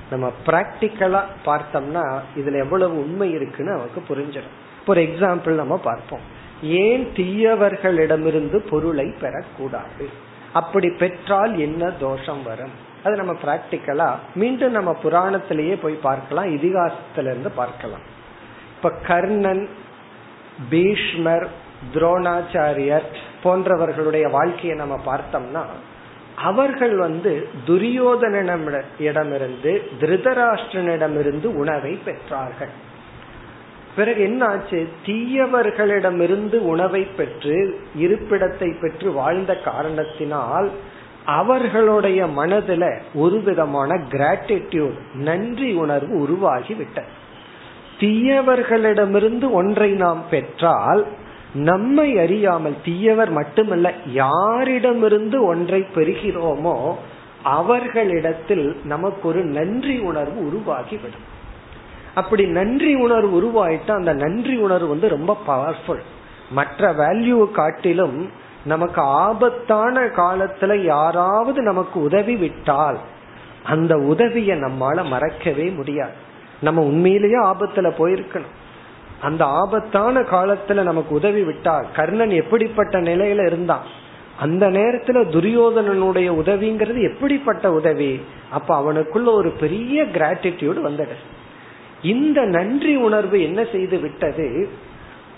நம்ம பிராக்டிக்கலா பார்த்தோம்னா இதுல எவ்வளவு உண்மை இருக்குன்னு நமக்கு புரிஞ்சிடும். ஒரு எக்ஸாம்பிள் நம்ம பார்ப்போம். ஏன் தீயவர்களிடமிருந்து பொருளை பெறக்கூடாது? அப்படி பெற்றால் என்ன தோஷம் வரும்? அது நம்ம பிராக்டிக்கலா மீண்டும் நம்ம புராணத்திலேயே போய் பார்க்கலாம் இதிகாசத்திலிருந்து பார்க்கலாம். இப்ப கர்ணன் பீஷ்மர் துரோணாச்சாரியர் போன்றவர்களுடைய வாழ்க்கையை நம்ம பார்த்தோம்னா அவர்கள் வந்து துரியோதனிடமிருந்து திருதராஷ்டிரனிடமிருந்து உணவை பெற்றார்கள். பிறகு என்ன ஆச்சு தீயவர்களிடமிருந்து உணவை பெற்று இருப்பிடத்தை பெற்று வாழ்ந்த காரணத்தினால் அவர்களுடைய மனதுல ஒரு விதமான கிராட்டிடியூட் நன்றி உணர்வு உருவாகி தீயவர்களிடமிருந்து ஒன்றை நாம் பெற்றால் நம்மை அறியாமல் தீயவர் மட்டுமல்ல யாரிடமிருந்து ஒன்றை பெறுகிறோமோ அவர்களிடத்தில் நமக்கு ஒரு நன்றி உணர்வு உருவாகிவிடும். அப்படி நன்றி உணர்வு உருவாயிட்டா அந்த நன்றி உணர்வு வந்து ரொம்ப பவர்ஃபுல் மற்ற வேல்யூ காட்டிலும் நமக்கு ஆபத்தான காலத்துல யாராவது நமக்கு உதவி விட்டால் அந்த உதவியை நம்மால மறக்கவே முடியாது. நம்ம உண்மையிலேயே ஆபத்துல போயிருக்கணும். அந்த ஆபத்தான காலத்துல நமக்கு உதவி விட்டால் கர்ணன் எப்படிப்பட்ட நிலையில இருந்தான்? அந்த நேரத்துல துரியோதனனுடைய உதவிங்கிறது எப்படிப்பட்ட உதவி? அப்ப அவனுக்குள்ள ஒரு பெரிய கிராட்டிடியூடு வந்தது. இந்த நன்றி உணர்வு என்ன செய்து விட்டது?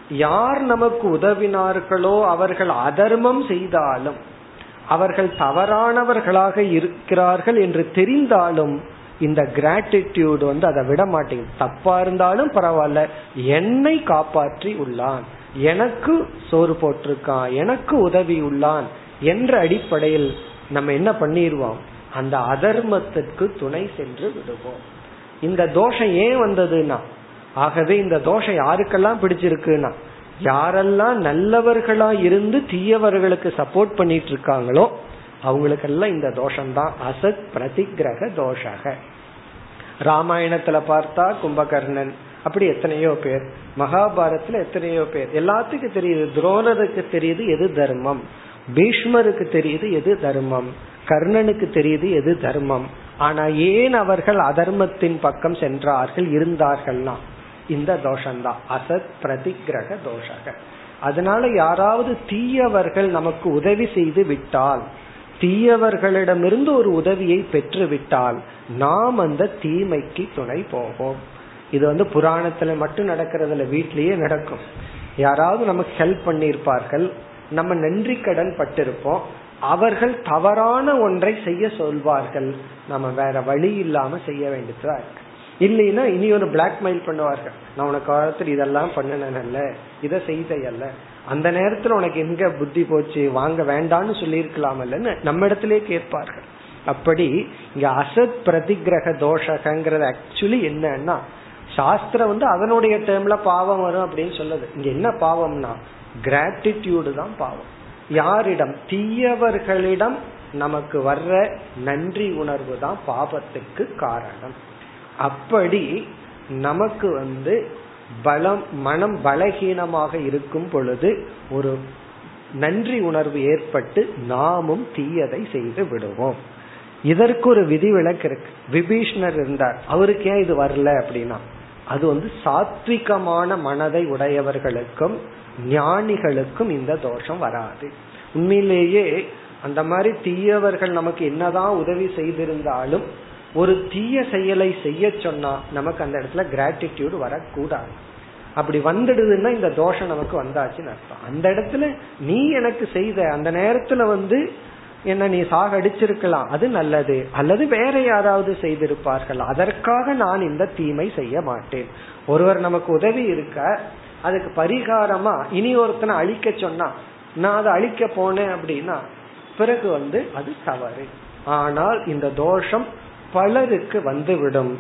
யார் நமக்கு உதவினார்களோ அவர்கள் அதர்மம் செய்தாலும் அவர்கள் தவறானவர்களாக இருக்கிறார்கள் என்று தெரிந்தாலும் இந்த கிராட்டிடியூட் வந்து அதை விட மாட்டேங்குது தப்பா இருந்தாலும் பரவாயில்ல. என்னை காப்பாற்றி உள்ளான். எனக்கு சோறு போட்டிருக்கான். எனக்கு உதவி உள்ளான் என்ற அடிப்படையில் நம்ம என்ன பண்ணிடுவோம்? அந்த அதர்மத்திற்கு துணை சென்று விடுவோம். இந்த தோஷம் ஏன் வந்ததுன்னா ஆகவே இந்த தோஷம் யாருக்கெல்லாம் பிடிச்சிருக்குன்னா யாரெல்லாம் நல்லவர்களா இருந்து தீயவர்களுக்கு சப்போர்ட் பண்ணிட்டு இருக்காங்களோ அவங்களுக்கெல்லாம் இந்த தோஷம்தான். அசத் பிரதிகிரக தோஷக. ராமாயணத்துல பார்த்தா கும்பகர்ணன். அப்படி எத்தனையோ பேர். மகாபாரத்துல எத்தனையோ பேர். எல்லாத்துக்கும் தெரியுது. துரோணருக்கு தெரியுது எது தர்மம். பீஷ்மருக்கு தெரியுது எது தர்மம். கர்ணனுக்கு தெரியுது எது தர்மம். ஆனா ஏன் அவர்கள் அதர்மத்தின் பக்கம் சென்றார்கள் இருந்தார்கள்னா? இந்த தோஷம்தான். அசத் பிரதிகிரக தோஷக. அதனால யாராவது தீயவர்கள் நமக்கு உதவி செய்து விட்டால் தீயவர்களிடமிருந்து ஒரு உதவியை பெற்றுவிட்டால் நாம் அந்த தீமைக்கு துணை போவோம். இது வந்து புராணத்துல மட்டும் நடக்கிறதுல வீட்லயே நடக்கும். யாராவது நமக்கு ஹெல்ப் பண்ணியிருப்பார்கள். நம்ம நன்றி கடன் பட்டிருப்போம். அவர்கள் தவறான ஒன்றை செய்ய சொல்வார்கள். நம்ம வேற வழி இல்லாம செய்ய வேண்டியதா இருக்கு. இல்லைன்னா இனி ஒரு பிளாக்மெயில் பண்ணுவார்கள். நான் உனக்கு காலத்தில் இதெல்லாம் பண்ணனல்ல இதை செய்தையல்ல அந்த நேரத்துல உனக்கு எங்க புத்தி போச்சு? வாங்க வேண்டாம்னு சொல்லியிருக்கலாமல்லன்னு நம்ம இடத்திலே கேட்பார்கள். அப்படி இங்க அசத் பிரதிகிரக தோஷகங்கிறது ஆக்சுவலி என்னன்னா சாஸ்திரம் வந்து அதனுடைய டேர்ம்ல பாவம் வரும் அப்படின்னு சொல்லுது. இங்க என்ன பாவம்னா கிராட்டிடியூடு தான் பாவம். யாரிடம்? தீயவர்களிடம் நமக்கு வர்ற நன்றி உணர்வு தான் பாபத்துக்கு காரணம். அப்படி நமக்கு வந்து பலம் மனம் பலகீனமாக இருக்கும் பொழுது ஒரு நன்றி உணர்வு ஏற்பட்டு நாமும் தீயதை செய்து விடுவோம். இதற்கு ஒரு விதிவிலக்கு இருக்கு. விபீஷ்ணர் இருந்தார். அவருக்கு ஏன் இது வரல அப்படின்னா அது வந்து சாத்விகமான மனதை உடையவர்களுக்கும் ஞானிகளுக்கும் இந்த தோஷம் வராது. உண்மையிலேயே அந்த மாதிரி தீயவர்கள் நமக்கு என்னதான் உதவி செய்திருந்தாலும் ஒரு தீய செயலை செய்ய சொன்னா நமக்கு அந்த இடத்துல கிராட்டிடியூடு வரக்கூடாது. அப்படி வந்துடுதுன்னா இந்த தோஷம் நமக்கு வந்தாச்சுன்னு அர்த்தம். அந்த இடத்துல நீ எனக்கு செய்த அந்த நேரத்துல வந்து என்ன நீ சாக அடிச்சிருக்கலாம் அது நல்லது. அல்லது வேற யாராவது செய்திருப்பார்கள். அதற்காக நான் இந்த தீமை செய்ய மாட்டேன். ஒருவர் நமக்கு உதவி இருக்க அதுக்கு பரிகாரமா இனி ஒருத்தனை அழிக்க சொன்னா நான் அதை அழிக்க போனேன் அப்படின்னா பிறகு வந்து அது தவறு. ஆனால் இந்த தோஷம் பலருக்கு வந்துவிடும்.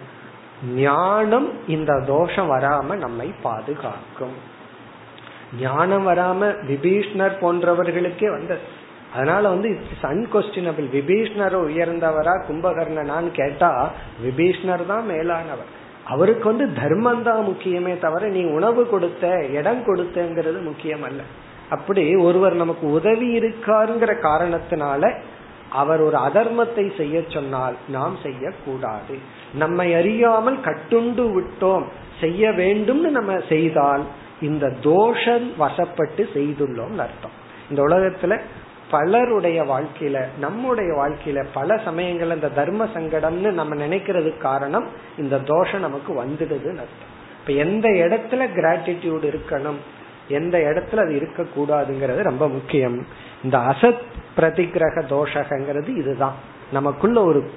ஞானம் இந்த தோஷம் வராம நம்மை பாதுகாக்கும். ஞானம் வராம விபீஷ்ணர் போன்றவர்களுக்கே வந்தது அதனால வந்து இட்ஸ் அன்கொஸ்டினபிள் விபீஷ்ணர் உயர்ந்தவரா கும்பகர்ணனான்னு கேட்டா விபீஷ்ணர் தான் மேலானவர். அவருக்கு வந்து தர்மம் தான் முக்கியமே தவிர நீ உணவு கொடுத்த இடம் கொடுத்தங்கிறது முக்கியம் அல்ல அப்படி ஒருவர் நமக்கு உதவி இருக்காருங்கிற காரணத்தினால அவர் ஒரு அதர்மத்தை செய்ய சொன்னால் நாம் செய்யக்கூடாது. நம்மை அறியாமல் கட்டுண்டு விட்டோம். செய்ய வேண்டும்னு நம்ம செய்தால் இந்த தோஷம் வசப்பட்டு செய்துள்ளோம் அர்த்தம். இந்த உலகத்துல பலருடைய வாழ்க்கையில நம்முடைய வாழ்க்கையில பல சமயங்கள்ல இந்த தர்ம சங்கடம்னு நம்ம நினைக்கிறதுக்கு காரணம் இந்த தோஷம் நமக்கு வந்துடுதுன்னு அர்த்தம். இப்ப எந்த இடத்துல கிராட்டிடியூட் இருக்கணும் எந்த இடத்துல அது இருக்கக்கூடாதுங்கிறது ரொம்ப முக்கியம். இந்த அசத் பிரதிகிரக தோஷகங்கிறது இதுதான். நமக்குள்ள ஒரு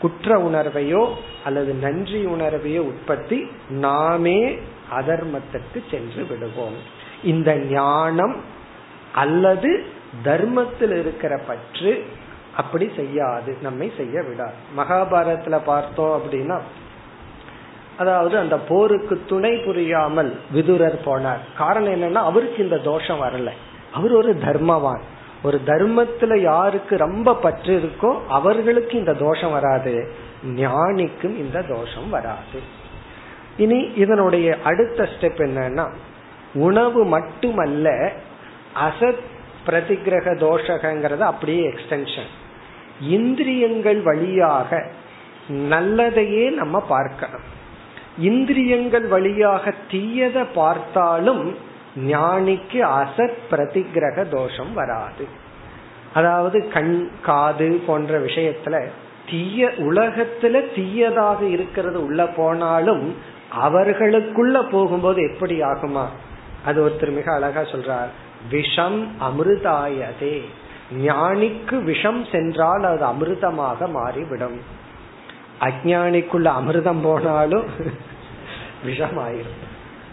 குற்ற உணர்வையோ அல்லது நன்றி உணர்வையோ உற்பத்தி நாமே அதர்மத்திற்கு சென்று விடுவோம். இந்த ஞானம் அல்லது தர்மத்தில் இருக்கிற பற்று அப்படி செய்யாது. நம்மை செய்ய விடாது. மகாபாரதத்துல பார்த்தோம் அப்படின்னா அதாவது அந்த போருக்கு துணை புரியாமல் விதுரர் போனார். காரணம் என்னன்னா அவருக்கு இந்த தோஷம் வரல. அவர் ஒரு தர்மவான். ஒரு தர்மத்துல யாருக்கு ரொம்ப பற்று இருக்கோ அவர்களுக்கு இந்த தோஷம் வராது. ஞானிக்கும் இந்த தோஷம் வராது. இனி இதனுடைய அடுத்த ஸ்டெப் என்னன்னா உணவு மட்டுமல்ல அசத் பிரதிகிரக தோஷகங்கிறது அப்படியே எக்ஸ்டென்ஷன் இந்திரியங்கள் வழியாக நல்லதையே நம்ம பார்க்கணும். இந்திரியங்கள் வழியாக தீயதை பார்த்தாலும் ஞானிக்கு அசத் பிரதிகிரக தோஷம் வராது. அதாவது கண் காது போன்ற விஷயத்துல தீய உலகத்துல தீயதாக இருக்கிறது உள்ள போனாலும் அவர்களுக்குள்ள போகும்போது எப்படி ஆகுமா? அது ஒருத்தர் மிக அழகா சொல்றார். விஷம் அமிர்தாயதே. ஞானிக்கு விஷம் சென்றால் அது அமிர்தமாக மாறிவிடும். அஜானிக்குள்ள அமிர்தம் போனாலும் விஷம்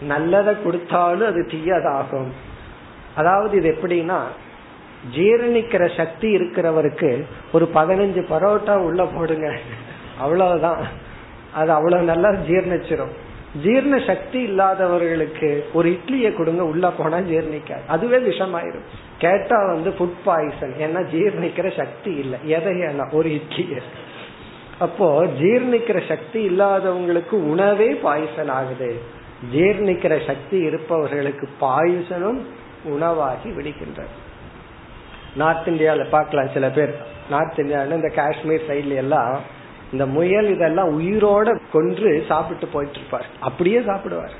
நல்லதை கொடுத்தாலும் அது தீயதாகும். அதாவது இது எப்படின்னா ஜீரணிக்கிற சக்தி இருக்கிறவருக்கு ஒரு பதினஞ்சு பரோட்டா உள்ள போடுங்க. அவ்வளவுதான். அது அவ்வளவு நல்லா ஜீர்ணிச்சிரும். ஜீர்ண சக்தி இல்லாதவர்களுக்கு ஒரு இட்லியை கொடுங்க உள்ள போனா ஜீர்ணிக்காது. அதுவே விஷமாயிரும். கேட்டா வந்து ஃபுட் பாய்சன் ஏன்னா ஜீர்ணிக்கிற சக்தி இல்லை. எதையெல்லாம் ஒரு இட்லி அப்போ ஜீர்ணிக்கிற சக்தி இல்லாதவங்களுக்கு உணவே பாய்சன் ஆகுது. ஜீர்ணிக்கிற சக்தி இருப்பவர்களுக்கு பாயுசனும் உணவாகி விடுகின்றது. நார்த் இந்தியாவில பார்க்கலாம் சில பேர். நார்த் இந்தியாவில இந்த காஷ்மீர் சைட்ல எல்லாம் இந்த முயல் இதெல்லாம் உயிரோட கொன்று சாப்பிட்டு போயிட்டு இருப்பார் அப்படியே சாப்பிடுவார்.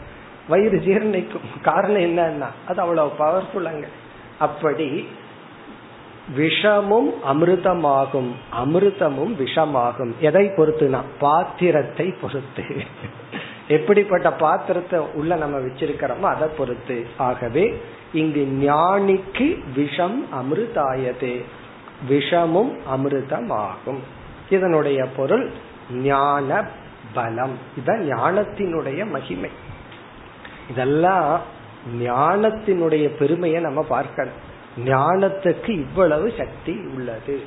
வயிறு ஜீரணிக்கும். காரணம் என்னன்னா அது அவ்வளவு பவர்ஃபுல் அங்க. அப்படி விஷமும் அமிர்தமாகும். அமிர்தமும் விஷமாகும். எதை பொறுத்துனா? பாத்திரத்தை பொறுத்து. எப்படிப்பட்ட பாத்திரத்தை உள்ள நம்ம வச்சிருக்கிறோமோ அதை பொறுத்து. ஆகவே இங்கு ஞானிக்கு விஷம் அமிர்தாயதே. விஷமும் அமிர்தமாகும். இதனுடைய பொருள் ஞான பலம். இதான் ஞானத்தினுடைய மகிமை. இதெல்லாம் ஞானத்தினுடைய பெருமையை நம்ம பார்க்கணும். ஞானத்துக்கு இவ்வளவு சக்தி உள்ளது.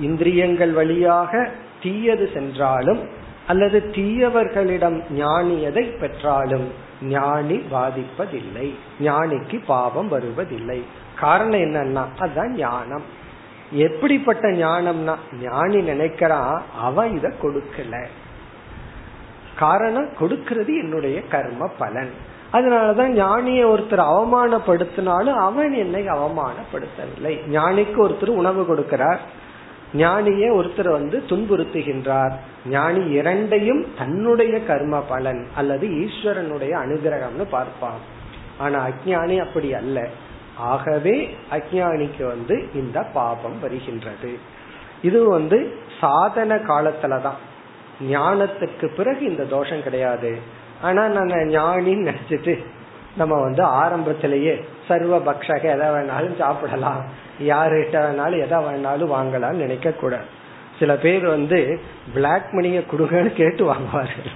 இந்திரியங்கள் வழியாக தீயது சென்றாலும் அல்லது தீயவர்களிடம் ஞானியதை பெற்றாலும் ஞானி பாதிப்பதில்லை ஞானிக்கு பாவம் வருவதில்லை. காரணம் என்னன்னா அதுதான் ஞானம். எப்படிப்பட்ட ஞானம்னா ஞானி நினைக்கிறான் அவன் இத கொடுக்கல. காரணம் கொடுக்கிறது என்னுடைய கர்ம பலன். அதனாலதான் ஞானிய ஒருத்தர் அவமானப்படுத்தினாலும் அவன் என்னை அவமானப்படுத்தவில்லை. ஞானிக்கு ஒருத்தர் உணவு கொடுக்கிறார். ஞானிய ஒருத்தர் வந்து துன்புறுத்துகின்றார். ஞானி இரண்டையும் தன்னுடைய கர்ம பலன் அல்லது ஈஸ்வரனுடைய அனுகிரகம்னு பார்ப்பான். ஆனா அஜானி அப்படி அல்ல. ஆகவே அஜானிக்கு வந்து இந்த பாபம் வருகின்றது. இது வந்து சாதன காலத்துலதான். ஞானத்துக்கு பிறகு இந்த தோஷம் கிடையாது. ஆனா நாங்க ஞானின்னு நினைச்சிட்டு நம்ம வந்து ஆரம்பத்திலேயே சர்வ பக்ஷக எதை வேணாலும் சாப்பிடலாம். யாருகிட்ட வேணாலும் எதை வேணாலும் வாங்கலாம்னு நினைக்க கூடாது. சில பேர் வந்து பிளாக் மணியை கொடுங்கன்னு கேட்டு வாங்குவார்கள்.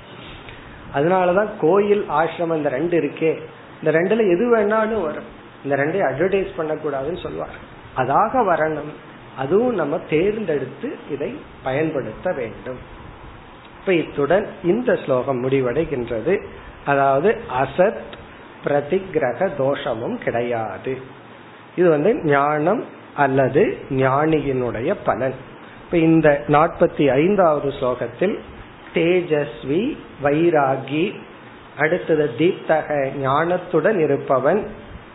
அதனாலதான் கோயில் ஆசிரமம் இந்த ரெண்டு இருக்கே. இந்த ரெண்டுல எது வேணாலும் வரும். இந்த ரெண்டையும் அட்வர்டைஸ் பண்ணக்கூடாதுன்னு சொல்லுவார் அதாக வரணும். அதுவும் நம்ம தேர்ந்தெடுத்து இதை பயன்படுத்த வேண்டும். இப்ப இத்துடன் இந்த ஸ்லோகம் முடிவடைகின்றது. அதாவது அசத் பிரதிகிரக தோஷமும் கிடையாது. இது வந்து ஞானம் அல்லது ஞானியினுடைய பலன். இப்ப இந்த நாற்பத்தி ஐந்தாவது ஸ்லோகத்தில் தேஜஸ்வி வைராகி அடுத்தது தீப்தக ஞானத்துடன் இருப்பவன்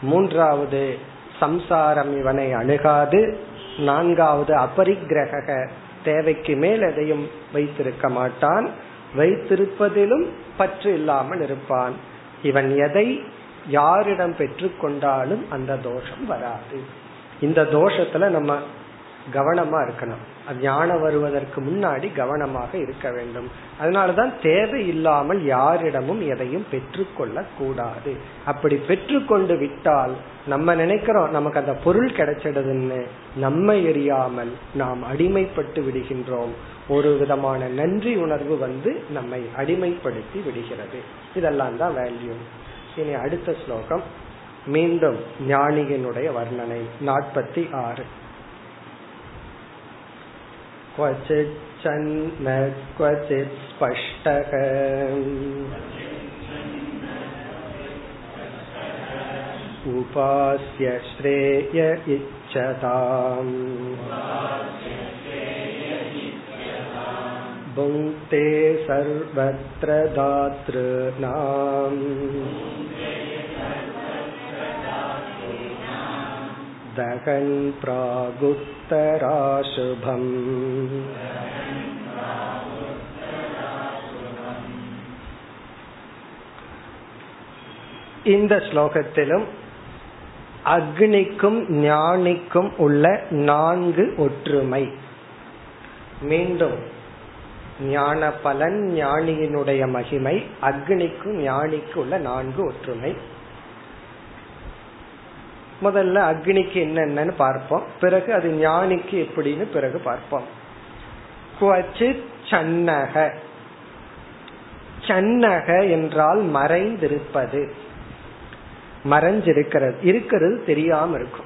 மூன்றாவது சம்சாரம் இவனை அணுகாது நான்காவது அபரிக்கிரக தேவைக்கு மேல் எதையும் வைத்திருக்க மாட்டான். வைத்திருப்பதிலும் பற்று இல்லாமல் இருப்பான். இவன் எதை யாரிடம் பெற்றுக்கொண்டாலும் அந்த தோஷம் வராது. இந்த தோஷத்துல நம்ம கவனமா இருக்கணும். ஞானம் வருவதற்கு முன்னாடி கவனமாக இருக்க வேண்டும். அதனாலதான் தேவை இல்லாமல் யாரிடமும் எதையும் பெற்றுக்கொள்ள கூடாது. அப்படி பெற்றுக்கொண்டு விட்டால் நம்ம நினைக்கிறோம் நமக்கு அந்த பொருள் கிடைச்சிடுதுன்னு நம்ம எரியாமல் நாம் அடிமைப்பட்டு விடுகின்றோம். ஒரு விதமான நன்றி உணர்வு வந்து நம்மை அடிமைப்படுத்தி விடுகிறது. இதெல்லாம் தான் வேல்யூ இனி அடுத்த ஸ்லோகம். மீண்டும் ஞானியினுடைய வர்ணனை. நாற்பத்தி ஆறு. क्वचिच्छन्न क्वचित् स्पष्टः उपास्य श्रेय इच्छताम् भुङ्क्ते सर्वत्र दातॄणाम् दहन् प्रागुत्तराशुभम् இந்த ஸ்லோகத்திலும் அக்னிக்கும் ஞானிக்கும் உள்ள நான்கு ஒற்றுமை மீண்டும் ஞான பலன் ஞானியினுடைய மகிமை அக்னிக்கும் ஞானிக்கு உள்ள நான்கு ஒற்றுமை முதல்ல அக்னிக்கு என்னென்னு பார்ப்போம். பிறகு அது ஞானிக்கு எப்படின்னு பிறகு பார்ப்போம். குவச்சித் சன்னக. சன்னக என்றால் மறைந்திருப்பது. மறைஞ்சிருக்கிறது. இருக்கிறது தெரியாம இருக்கும்.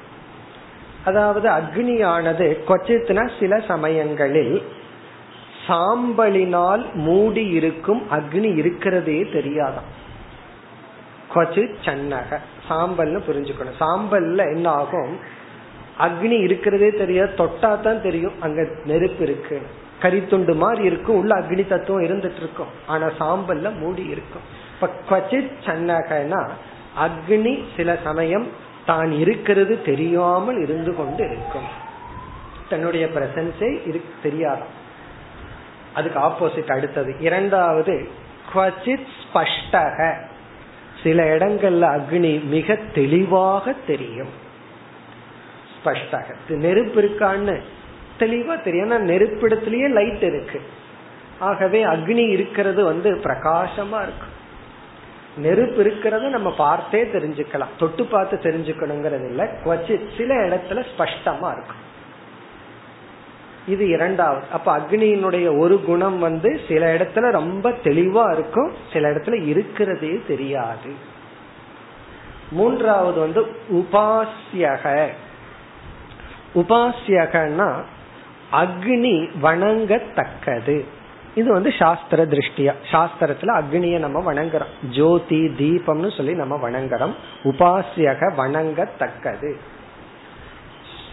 அதாவது அக்னியானது கொச்சித்னா சில சமயங்களில் சாம்பலினால் மூடி இருக்கும் அக்னி இருக்கிறதே தெரியாதான். கொச்சு சன்னக. சாம்பல்னு புரிஞ்சுக்கணும். சாம்பல்ல என்ன ஆகும் அக்னி இருக்கிறதே தெரியாது தொட்டா தான் தெரியும் அங்க நெருப்பு இருக்கு. கரித்துண்டு மாதிரி இருக்கும் உள்ள அக்னி தத்துவம் இருந்துட்டு இருக்கும் ஆனா சாம்பல்ல மூடி இருக்கும். இப்ப கொச்சித் சன்னகனா அக்னி சில சமயம் தான் இருக்கிறது தெரியாமல் இருந்து கொண்டு இருக்கும். தன்னுடைய பிரசன்ஸே தெரியாது. அதுக்கு ஆப்போசிட் அடுத்தது. இரண்டாவது ஸ்பஷ்டக. சில இடங்கள்ல அக்னி மிக தெளிவாக தெரியும். ஸ்பஷ்டக. நெருப்பு இருக்கான்னு தெளிவா தெரியும். நெருப்பிடத்திலேயே லைட் இருக்கு. ஆகவே அக்னி இருக்கிறது வந்து பிரகாசமா இருக்கும் நெருப்பு இருக்கிறத நம்ம பார்த்தே தெரிஞ்சுக்கலாம். தொட்டு பார்த்து தெரிஞ்சுக்கணுங்கிறது இல்ல. வச்சு சில இடத்துல ஸ்பஷ்டமா இருக்கும் இது இரண்டாவது. அப்ப அக்னியினுடைய ஒரு குணம் வந்து சில இடத்துல ரொம்ப தெளிவா இருக்கும் சில இடத்துல இருக்கிறதே தெரியாது. மூன்றாவது வந்து உபாசியக உபாசியகன்னா அக்னி வணங்கத்தக்கது. இது வந்து சாஸ்திர திருஷ்டியா. சாஸ்திரத்துல அக்னிய நம்ம வணங்குறோம். ஜோதி தீபம்னு சொல்லி நம்ம வணங்குறோம். உபாசியக வணங்கத்தக்கது.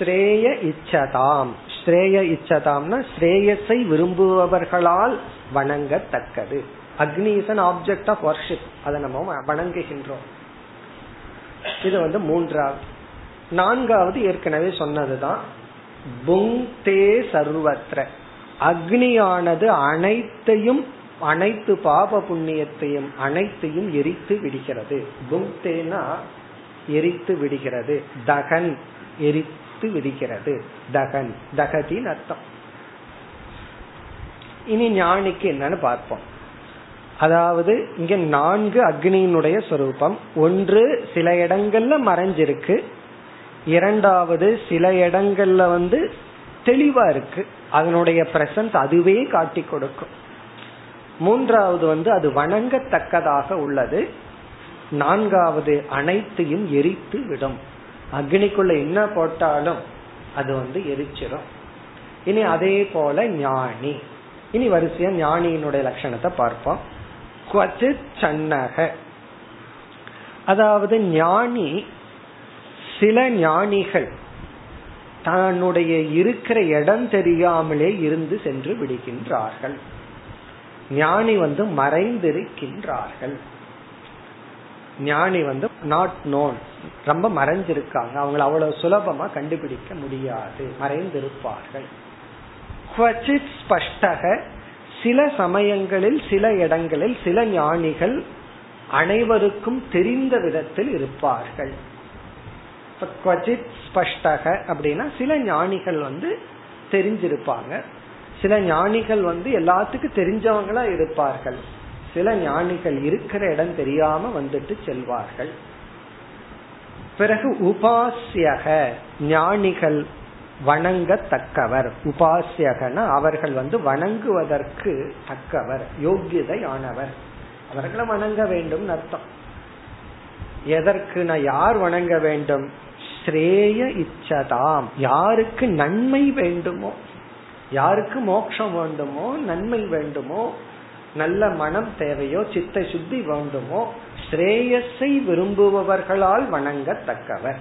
ஸ்ரேய இச்சதாம். ஸ்ரேய இச்சதாம்னா ஸ்ரேயஸை விரும்புபவர்களால் வணங்கத்தக்கது. Agni is an object of worship அதை நம்ம வணங்குகின்றோம். இது வந்து மூன்றாவது. நான்காவது ஏற்கனவே சொன்னதுதான். புங்தே சர்வத்திர அக்னியானது அனைத்தையும் அனைத்து பாப புண்ணியத்தையும் அனைத்தையும் எரித்து விடுகிறது. புங்தேனா எரித்து விடுகிறது. தகன் எரித்து விடுகிறது தகன். தகதின் அர்த்தம். இனி ஞானிக்கு என்னன்னு பார்ப்போம். அதாவது இங்க நான்கு அக்னியினுடைய சொரூபம். ஒன்று சில இடங்கள்ல மறைஞ்சிருக்கு. இரண்டாவது சில இடங்கள்ல வந்து தெளிவா இருக்கு. அதனுடைய பிரசன்ஸ் அதுவே காட்டி கொடுக்கும். மூன்றாவது வந்து அது வணங்கத்தக்கதாக உள்ளது. நான்காவது அனைத்தையும் எரித்து விடும். அக்னிக்குள்ள என்ன போட்டாலும் அது வந்து எரிச்சிடும் இனி அதே போல ஞானி. இனி வரிசையா ஞானியினுடைய லட்சணத்தை பார்ப்போம். சன்னக. அதாவது ஞானி சில ஞானிகள் தன்னுடைய இருக்கிற இடம் தெரியாமலே இருந்து சென்று விடுகின்றார்கள். ஞானி வந்து மறைந்திருக்கின்றார்கள். ஞானி வந்து நாட் நோன் ரொம்ப மறைஞ்சிருக்காங்க. அவங்களை அவ்வளவு சுலபமா கண்டுபிடிக்க முடியாது. மறைந்திருப்பார்கள். ஸ்பஷ்டக சில சமயங்களில் சில இடங்களில் சில ஞானிகள் அனைவருக்கும் தெரிந்த விதத்தில் இருப்பார்கள். குவச்சித் ஸ்பஷ்டக அப்படின்னா சில ஞானிகள் வந்து தெரிஞ்சிருப்பாங்க. சில ஞானிகள் வந்து எல்லாத்துக்கும் தெரிஞ்சவங்களா இருப்பார்கள். சில ஞானிகள் இருக்கிற இடம் தெரியாம வந்துட்டு செல்வார்கள். பிறகு உபாசியக ஞானிகள் வணங்கத்தக்கவர். உபாசியகன அவர்கள் வந்து வணங்குவதற்கு தக்கவர் யோகியதையானவர் அவர்களை வணங்க வேண்டும் அர்த்தம். எதற்கு நான் யார் வணங்க வேண்டும்? ஸ்ரேய இச்சதாம். யாருக்கு நன்மை வேண்டுமோ? யாருக்கு மோட்சம் வேண்டுமோ? நன்மை வேண்டுமோ? நல்ல மனம் தேவையோ சித்த சுத்தி வேண்டுமோ ஸ்ரேயஸை விரும்புபவர்களால் வணங்கத்தக்கவர்.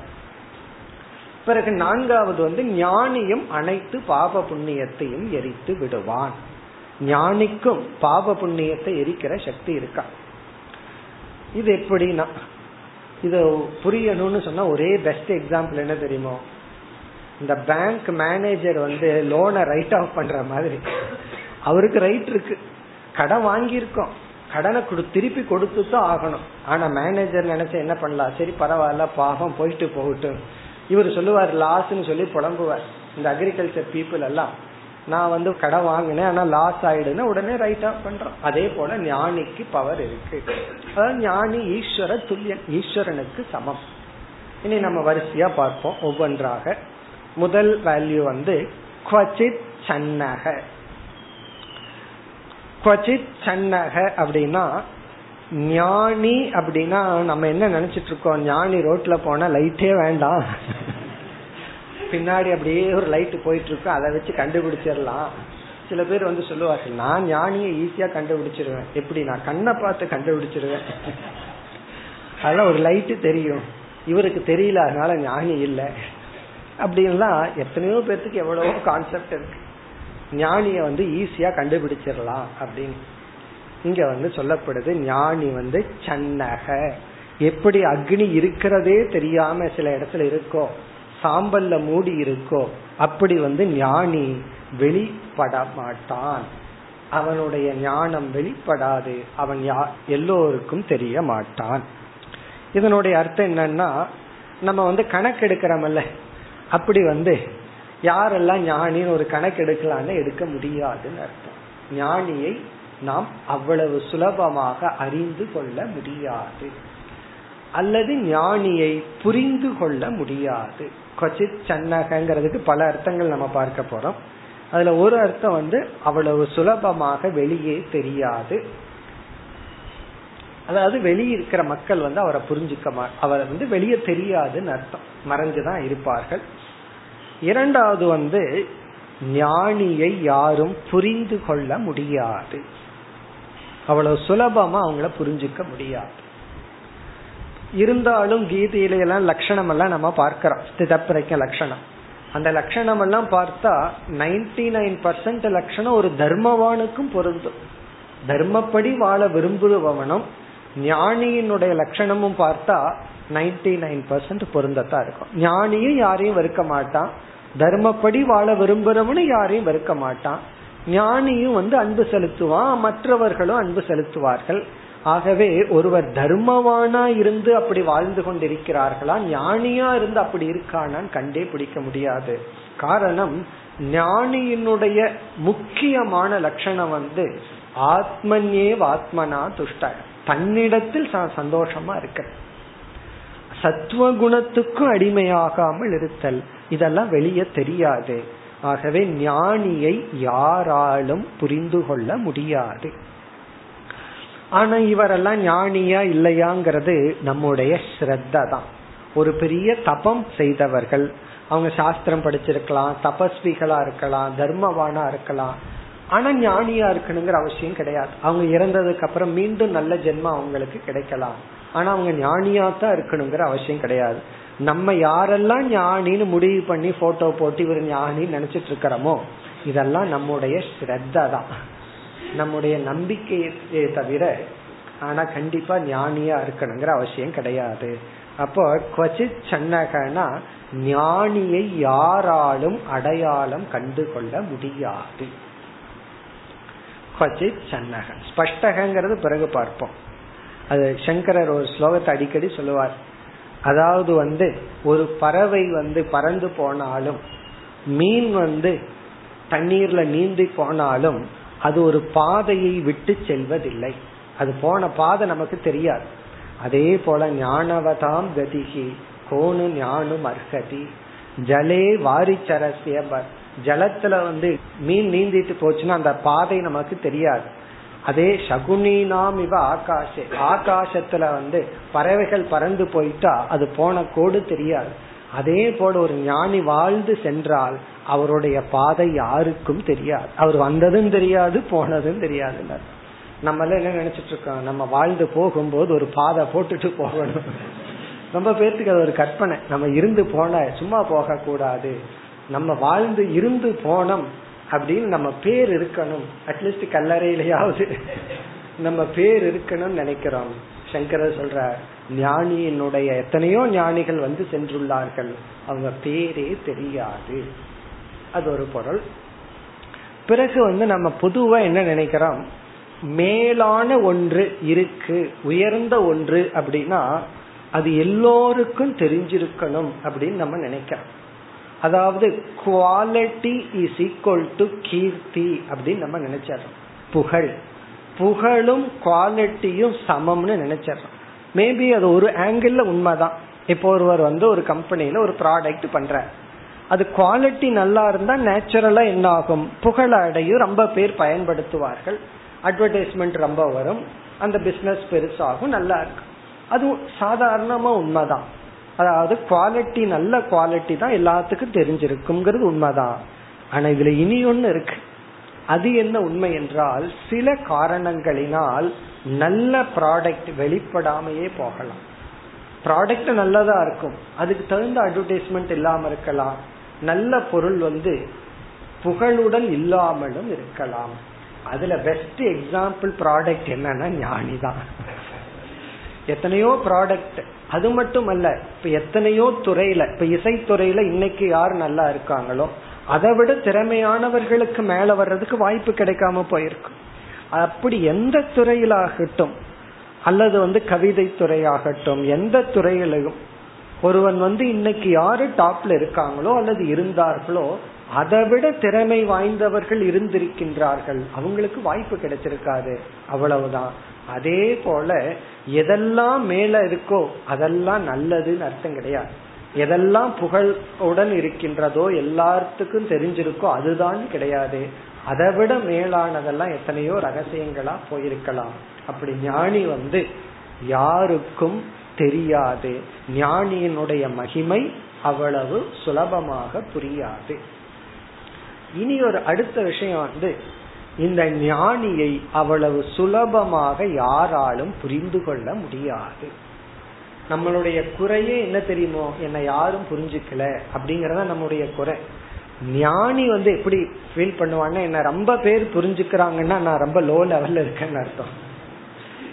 பிறகு நான்காவது வந்து ஞானியும் அனைத்து பாப புண்ணியத்தையும் எரித்து விடுவான். ஞானிக்கும் பாப புண்ணியத்தை எரிக்கிற சக்தி இருக்கா? இது எப்படின்னா இது புரியணும்னு சொன்னா ஒரே பெஸ்ட் எக்ஸாம்பிள் என்ன தெரியுமோ? இந்த பேங்க் மேனேஜர் வந்து லோனை ரைட் ஆஃப் பண்ற மாதிரி. அவருக்கு ரைட் இருக்கு. கடன் வாங்கியிருக்கோம். கடனை கொடு திருப்பி கொடுத்து தான் ஆகணும். ஆனா மேனேஜர் நினைச்சு என்ன பண்ணலாம்? சரி பரவாயில்ல பாவம் போயிட்டு போகட்டும். இவர் சொல்லுவார் லாஸ்ன்னு சொல்லி புலம்புவார். இந்த அக்ரிகல்ச்சர் பீப்புள் எல்லாம் நான் வந்து கடன் வாங்கினேன் ஆனா லாஸ் ஆயிடுன்னு உடனே ரைட் ஆஃப் பண்றோம். அதே போல ஞானிக்கு பவர் இருக்கு. அதாவது ஞானி ஈஸ்வர துல்லியன் ஈஸ்வரனுக்கு சமம். இனி நம்ம வரிசையா பார்ப்போம். ஒவ்வொன்றாக முதல் வேல்யூ வந்து சன்னக. குவச்சித் சன்னக அப்படின்னா ஞானி அப்படின்னா நம்ம என்ன நினைச்சிட்டு இருக்கோம் ஞானி ரோட்ல போனா லைட்டே வேண்டாம் பின்னாடி அப்படியே ஒரு லைட் போயிட்டு இருக்கும் அதை வச்சு கண்டுபிடிச்சிடலாம் சில பேர் வந்து சொல்லுவார்கள் நான் ஞானியை ஈஸியா கண்டுபிடிச்சிருவேன். எப்படி நான் கண்ணை பார்த்து கண்டுபிடிச்சிருவேன். அதெல்லாம் ஒரு லைட்டு தெரியும். இவருக்கு தெரியல அதனால ஞானி இல்லை. அப்படின்லாம் எத்தனையோ பேர்த்துக்கு எவ்வளவோ கான்செப்ட் இருக்கு. ஞானிய வந்து ஈஸியா கண்டுபிடிச்சிடலாம் அப்படின்னு. இங்க வந்து சொல்லப்படுது ஞானி வந்து சன்னக. எப்படி அக்னி இருக்கிறதே தெரியாம சில இடத்துல இருக்கோ சாம்பல்ல மூடி இருக்கோ அப்படி வந்து ஞானி வெளிப்பட மாட்டான் அவனுடைய ஞானம் வெளிப்படாது அவன் யா எல்லோருக்கும் தெரிய மாட்டான் இதனுடைய அர்த்தம் என்னன்னா நம்ம வந்து கணக்கு எடுக்கிறோம்ல அப்படி வந்து யாரெல்லாம் ஞானின்னு ஒரு கணக்கு எடுக்கலான்னு எடுக்க முடியாதுன்னு அர்த்தம். ஞானியை நாம் அவ்வளவு சுலபமாக அறிந்து கொள்ள முடியாது. அல்லது ஞானியை புரிந்து கொள்ள முடியாது. கொச்சித் சன்னகங்கிறதுக்கு பல அர்த்தங்கள் நம்ம பார்க்க போறோம். அதுல ஒரு அர்த்தம் வந்து அவ்வளவு சுலபமாக வெளியே தெரியாது. அதாவது வெளியே இருக்கிற மக்கள் வந்து அவரை புரிஞ்சுக்க மா அவர் வந்து வெளியே தெரியாதுன்னு அர்த்தம். மறைஞ்சுதான் இருப்பார்கள். இரண்டாவது வந்து ஞானியை யாரும் புரிந்து கொள்ள முடியாது. அவ்வளவு சுலபமா அவங்கள புரிஞ்சுக்க முடியாது. இருந்தாலும் கீதையில எல்லாம் லட்சணம் எல்லாம் நம்ம பார்க்கிறோம். ஸ்திதப்பிரைக்க லட்சணம். அந்த லட்சணம் எல்லாம் பார்த்தா நைன்டி நைன் பர்சன்ட் லட்சணம் ஒரு தர்மவானுக்கும் பொருந்தும். தர்மப்படி வாழ விரும்புபவனும் ஞானியினுடைய லட்சணமும் பார்த்தா நைன்டி நைன் பர்சன்ட் பொருந்தத்தான் இருக்கும். ஞானியும் யாரையும் வெறுக்க மாட்டான். தர்மப்படி வாழ விரும்புறவனும் யாரையும் வெறுக்க மாட்டான். ஞானியும் வந்து அன்பு செலுத்துவான் மற்றவர்களும் அன்பு செலுத்துவார்கள். ஆகவே ஒருவர் தர்மவானா இருந்து அப்படி வாழ்ந்து கொண்டிருக்கிறார்களா ஞானியா இருந்து அப்படி இருக்கானான்னு கண்டே பிடிக்க முடியாது. காரணம் ஞானியினுடைய முக்கியமான லட்சணம் வந்து ஆத்மன்யே ஆத்மனா துஷ்ட. தன்னிடத்தில் சந்தோஷமா சத்துவ குணத்துக்கும் அடிமையாகாமல் இருத்தல். இதெல்லாம் வெளியே தெரியாது. ஆகவே ஞானியை யாராலும் புரிந்து கொள்ள முடியாது. ஆனா இவரெல்லாம் ஞானியா இல்லையாங்கிறது நம்முடைய ஸ்ரத்த தான் ஒரு பெரிய தபம் செய்தவர்கள் அவங்க சாஸ்திரம் படிச்சிருக்கலாம் தபஸ்விகளா இருக்கலாம் தர்மவானா இருக்கலாம். ஆனா ஞானியா இருக்கணுங்கிற அவசியம் கிடையாது. அவங்க இறந்ததுக்கு அப்புறம் மீண்டும் நல்ல ஜென்மம் அவங்களுக்கு கிடைக்கலாம். ஆனா அவங்க ஞானியா தான் இருக்கணுங்கிற அவசியம் கிடையாது. நம்ம யாரெல்லாம் ஞானின்னு முடிவு பண்ணி போட்டோ போட்டு இவர் ஞானின்னு நினைச்சிட்டு இருக்கிறோமோ இதெல்லாம் நம்முடைய ஸ்ரத்தா தான். நம்முடைய நம்பிக்கையே தவிர ஆனா கண்டிப்பா ஞானியா இருக்கணுங்கிற அவசியம் கிடையாது. அப்போ குவச்சித் சன்னகனா ஞானியை யாராலும் அடையாளம் கண்டு கொள்ள முடியாது. குவச்சித் சன்னகன். ஸ்பஷ்டகங்கிறது பிறகு பார்ப்போம். அது சங்கரர் ஒரு ஸ்லோகத்தை அடிக்கடி சொல்லுவார். அதாவது வந்து ஒரு பறவை வந்து பறந்து போனாலும் மீன் வந்து தண்ணீர்ல நீந்தி போனாலும் அது ஒரு பாதையை விட்டு செல்வதில்லை. அது போன பாதை நமக்கு தெரியாது. அதே போல ஞானவதாம் கதிகி கோணு ஞானும் அர்ஹதி. ஜலே வாரிச்சரசிய ஜலத்துல வந்து மீன் நீந்திட்டு போச்சுன்னா அந்த பாதை நமக்கு தெரியாது. அதே சகுனினாம் இவ ஆகாஷே. ஆகாசத்துல வந்து பறவைகள் பறந்து போயிட்டா அது போன கோடு தெரியாது. அதே போல ஒரு ஞானி வாழ்ந்து சென்றால் அவருடைய பாதை யாருக்கும் தெரியாது. அவர் வந்ததும் தெரியாது போனதும் தெரியாது. நம்ம என்ன நினைச்சிட்டு இருக்கோம்? நம்ம வாழ்ந்து போகும்போது ஒரு பாதை போட்டுட்டு போகணும். ரொம்ப பேர்த்துக்கு அது ஒரு கற்பனை. நம்ம இருந்து போன சும்மா போக கூடாது நம்ம வாழ்ந்து இருந்து போனோம் அப்படின்னு நம்ம பேர் இருக்கணும். அட்லீஸ்ட் கல்லறையிலேயாவது நம்ம பேர் இருக்கணும்னு நினைக்கிறோம். சங்கரர் சொல்ற ஞானியினுடைய எத்தனையோ ஞானிகள் வந்து சென்றுள்ளார்கள். அவங்க பேரே தெரியாது. அது ஒரு பொருள். பிறகு வந்து நம்ம பொதுவா என்ன நினைக்கிறோம்? மேலான ஒன்று இருக்கு உயர்ந்த ஒன்று அப்படின்னா அது எல்லோருக்கும் தெரிஞ்சிருக்கணும் அப்படின்னு நம்ம நினைக்கிறோம். அதாவது quality is equal to keerthi அப்படின்னு நம்ம நினைச்சிடறோம். புகழ். புகழும் குவாலிட்டியும் சமம்னு நினைச்சிடறோம். மேபி அது ஒரு ஆங்கிள் உண்மைதான். இப்போ ஒருவர் வந்து ஒரு கம்பெனியில ஒரு ப்ராடக்ட் பண்ற அது குவாலிட்டி நல்லா இருந்தா நேச்சுரலா என்ன ஆகும்? புகழ அடையும் ரொம்ப பேர் பயன்படுத்துவார்கள். அட்வர்டைஸ்மெண்ட் ரொம்ப வரும். அந்த பிசினஸ் பெருசாகும் நல்லா இருக்கும். அது சாதாரணமா உண்மைதான். அதாவது குவாலிட்டி நல்ல குவாலிட்டி தான் எல்லாத்துக்கும் தெரிஞ்சிருக்குங்கிறது உண்மைதான். ஆனா இதுல இனி ஒன்னு இருக்கு. அது என்ன உண்மை என்றால் சில காரணங்களினால் நல்ல ப்ராடக்ட் வெளிப்படாமையே போகலாம். ப்ராடக்ட் நல்லதா இருக்கும். அதுக்கு தகுந்த அட்வர்டைஸ்மெண்ட் இல்லாம இருக்கலாம். நல்ல பொருள் வந்து புகழுடன் இல்லாமலும் இருக்கலாம். அதுல பெஸ்ட் எக்ஸாம்பிள் ப்ராடக்ட் என்னன்னா ஞானி தான் எத்தனையோ ப்ராடக்ட் அது மட்டும் அல்ல இப்ப எத்தனையோ துறையில இப்ப இசைத்துறையில இன்னைக்கு யார் நல்லா இருக்காங்களோ அதை விட திறமையானவர்களுக்கு மேல வர்றதுக்கு வாய்ப்பு கிடைக்காம போயிருக்கும் அப்படி எந்த துறையிலாகட்டும் அல்லது வந்து கவிதை துறையாகட்டும் எந்த துறையிலும் ஒருவன் வந்து இன்னைக்கு யாரு டாப்ல இருக்காங்களோ அல்லது இருந்தார்களோ அதை விட திறமை வாய்ந்தவர்கள் இருந்திருக்கின்றார்கள். அவங்களுக்கு வாய்ப்பு கிடைச்சிருக்காது. அவ்வளவுதான். அதே போல எதெல்லாம் மேல இருக்கோ அதெல்லாம் நல்லதுன்னு அர்த்தம் கிடையாது. எதெல்லாம் புகழுடன் இருக்கின்றதோ எல்லாத்துக்கும் தெரிஞ்சிருக்கோ அதுதான் கிடையாது. அதை விட மேலானதெல்லாம் எத்தனையோ ரகசியங்களா போயிருக்கலாம். அப்படி ஞானி வந்து யாருக்கும் தெரியாது. ஞானியினுடைய மகிமை அவ்வளவு சுலபமாக புரியாது. இனி ஒரு அடுத்த விஷயம் வந்து இந்த ஞானியை அவ்வளவு சுலபமாக யாராலும் புரிந்து கொள்ள முடியாது. நம்மளுடைய குறையே என்ன தெரியுமோ? என்னை யாரும் புரிஞ்சுக்கல அப்படிங்கறத நம்முடைய குறை. ஞானி வந்து எப்படி ஃபீல் பண்ணுவாங்கன்னா என்ன ரொம்ப பேர் புரிஞ்சுக்கிறாங்கன்னா நான் ரொம்ப லோ லெவல்ல இருக்கேன்னு அர்த்தம்.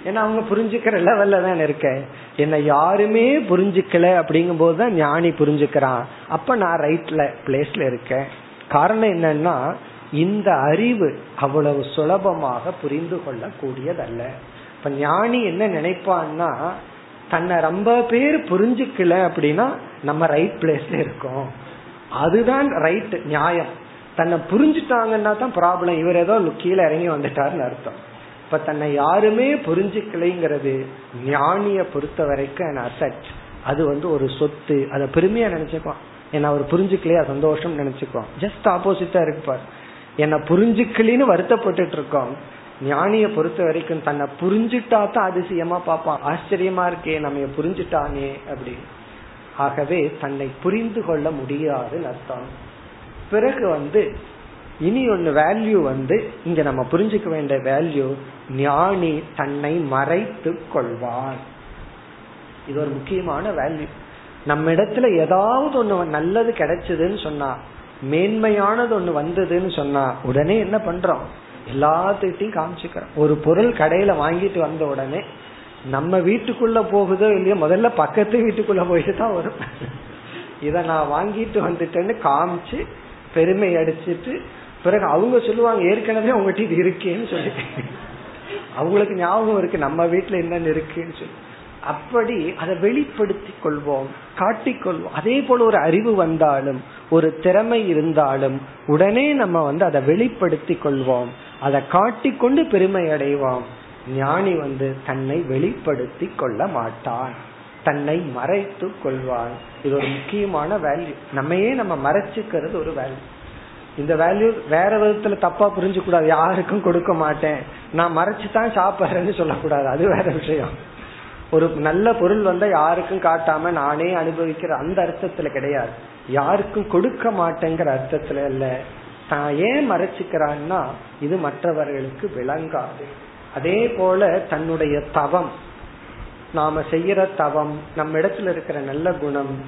ஏன்னா அவங்க புரிஞ்சுக்கிற லெவல்ல தான் இருக்கேன் என்னை யாருமே புரிஞ்சுக்கல அப்படிங்கும் போதுதான் ஞானி புரிஞ்சுக்கிறான். அப்ப நான் ரைட்ல பிளேஸ்ல இருக்கேன். காரணம் என்னன்னா இந்த அறிவு அவ்வளவு சுலபமாக புரிந்து கொள்ள கூடியதல்ல இப்ப ஞானி என்ன நினைப்பான்னா தன்னை ரொம்ப பேர் புரிஞ்சுக்கல அப்படின்னா நம்ம ரைட் பிளேஸ்ல இருக்கோம். அதுதான் ரைட் நியாயம். தன்னை புரிஞ்சுட்டாங்கன்னா தான் ப்ராப்ளம் இவர் ஏதோ கீழே இறங்கி வந்துட்டாருன்னு அர்த்தம். இப்ப தன்னை யாருமே புரிஞ்சுக்கலைங்கிறது ஞானிய பொறுத்த வரைக்கும் அசட் அது வந்து ஒரு சொத்து. அதை பெருமையா நினைச்சுக்குவான். ஏன்னா அவர் புரிஞ்சுக்கலையா சந்தோஷம் நினைச்சுக்குவான். ஜஸ்ட் ஆப்போசிட்டா இருப்பார். என்ன புரிஞ்சுக்கலின்னு வருத்தப்பட்டு இருக்கோம் ஞானிய பொறுத்த வரைக்கும் தன்னை புரிஞ்சுட்டா தான் அதிசயமா பார்ப்பான். ஆச்சரியமா இருக்கே நம்ம புரிஞ்சுட்டானே அப்படி ஆகவே தன்னை புரிந்து கொள்ள முடியாதுன்னு அர்த்தம். பிறகு வந்து இனி ஒன்னு வேல்யூ வந்து இங்க நம்ம புரிஞ்சுக்க வேண்டிய வேல்யூ ஞானி தன்னை மறைத்து கொள்வான். இது ஒரு முக்கியமான வேல்யூ நம்ம இடத்துல ஏதாவது ஒண்ணு நல்லது கிடைச்சதுன்னு சொன்னா மேன்மையானது ஒண்ணு வந்ததுன்னு சொன்னா உடனே என்ன பண்றோம்? எல்லாத்துக்கிட்டையும் காமிச்சுக்கிறோம். ஒரு பொருள் கடையில வாங்கிட்டு வந்த உடனே நம்ம வீட்டுக்குள்ள போகுதோ இல்லையோ முதல்ல பக்கத்து வீட்டுக்குள்ள போயிட்டு தான் வரும். இத நான் வாங்கிட்டு வந்துட்டேன்னு காமிச்சு பெருமை அடிச்சிட்டு பிறகு அவங்க சொல்லுவாங்க ஏற்கனவே உங்ககிட்ட இது இருக்கேன்னு சொல்லி. அவங்களுக்கு ஞாபகம் இருக்கு நம்ம வீட்டுல என்னென்ன இருக்குன்னு சொல்லி. அப்படி அதை வெளிப்படுத்தி கொள்வோம் காட்டிக்கொள்வோம் அதே போல ஒரு அறிவு வந்தாலும் ஒரு திறமை இருந்தாலும் உடனே நம்ம வந்து அதை வெளிப்படுத்தி கொள்வோம். அதை காட்டிக்கொண்டு பெருமை அடைவோம் ஞானி வந்து தன்னை வெளிப்படுத்தி கொள்ள மாட்டான். தன்னை மறைத்து கொள்வான். இது ஒரு முக்கியமான வேல்யூ நம்மையே நம்ம மறைச்சுக்கிறது ஒரு வேல்யூ இந்த வேல்யூ வேற விதத்துல தப்பா புரிஞ்சு கூடாது யாருக்கும் கொடுக்க மாட்டேன். நான் மறைச்சு தான் சாப்பிட்றேன்னு சொல்லக்கூடாது. அது வேற விஷயம். ஒரு நல்ல பொருள் வந்தா யாருக்கும் காட்டாம நானே அனுபவிக்கிற அந்த அர்த்தத்துல கிடையாது. யாருக்கும் கொடுக்க மாட்டேங்கிற அர்த்தத்துல இல்ல. தான் ஏன் மறைச்சுக்கிறான்னா இது மற்றவர்களுக்கு விளங்காது. அதே போல தன்னுடைய தவம். நாம செய்யற தவம் நம்ம இடத்துல இருக்கிற நல்ல குணம்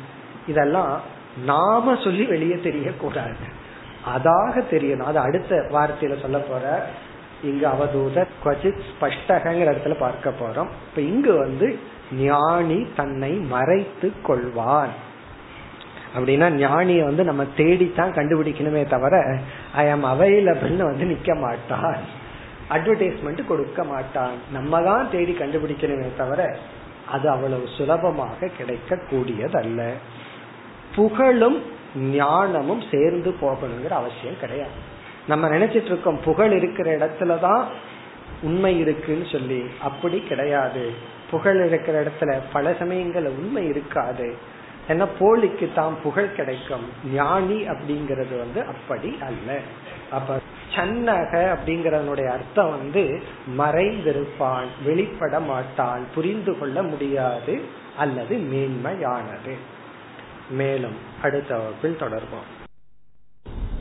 இதெல்லாம் நாம சொல்லி வெளியே தெரியக்கூடாது. அதாக தெரியணும். அது அடுத்த வார்த்தையில சொல்ல போற இங்க அவதூத குவச்சித் ஸ்பஷ்டகங்கிற இடத்துல பார்க்க போறோம். இப்ப இங்கு வந்து ஞானி தன்னை மறைத்து கொள்வான் அப்படின்னா ஞானிய வந்து நம்ம தேடித்தான் கண்டுபிடிக்கணுமே தவிர ஐ ஆம் அவைலபிள்னு வந்து நிக்க மாட்டான். அட்வர்டைஸ்மெண்ட் கொடுக்க மாட்டான். நம்ம தான் தேடி கண்டுபிடிக்கணுமே தவிர அது அவ்வளவு சுலபமாக கிடைக்க கூடியதல்ல புகழும் ஞானமும் சேர்ந்து போகணுங்கிற அவசியம் கிடையாது. நம்ம நினைச்சிட்டு இருக்கோம் புகழ் இருக்கிற இடத்துலதான் உண்மை இருக்குன்னு சொல்லி. அப்படி கிடையாது. புகழ் இருக்கிற இடத்துல பல சமயங்கள உண்மை இருக்காது. ஏன்னா போலிக்கு தான் புகழ் கிடைக்கும். ஞானி அப்படிங்கிறது வந்து அப்படி அல்ல. அப்ப சன்னக அப்படிங்கறதனுடைய அர்த்தம் வந்து மறைந்திருப்பான் வெளிப்பட மாட்டான் புரிந்து கொள்ள முடியாது அல்லது மேன்மையானது. மேலும் அடுத்த வகுப்பில் தொடர்போம்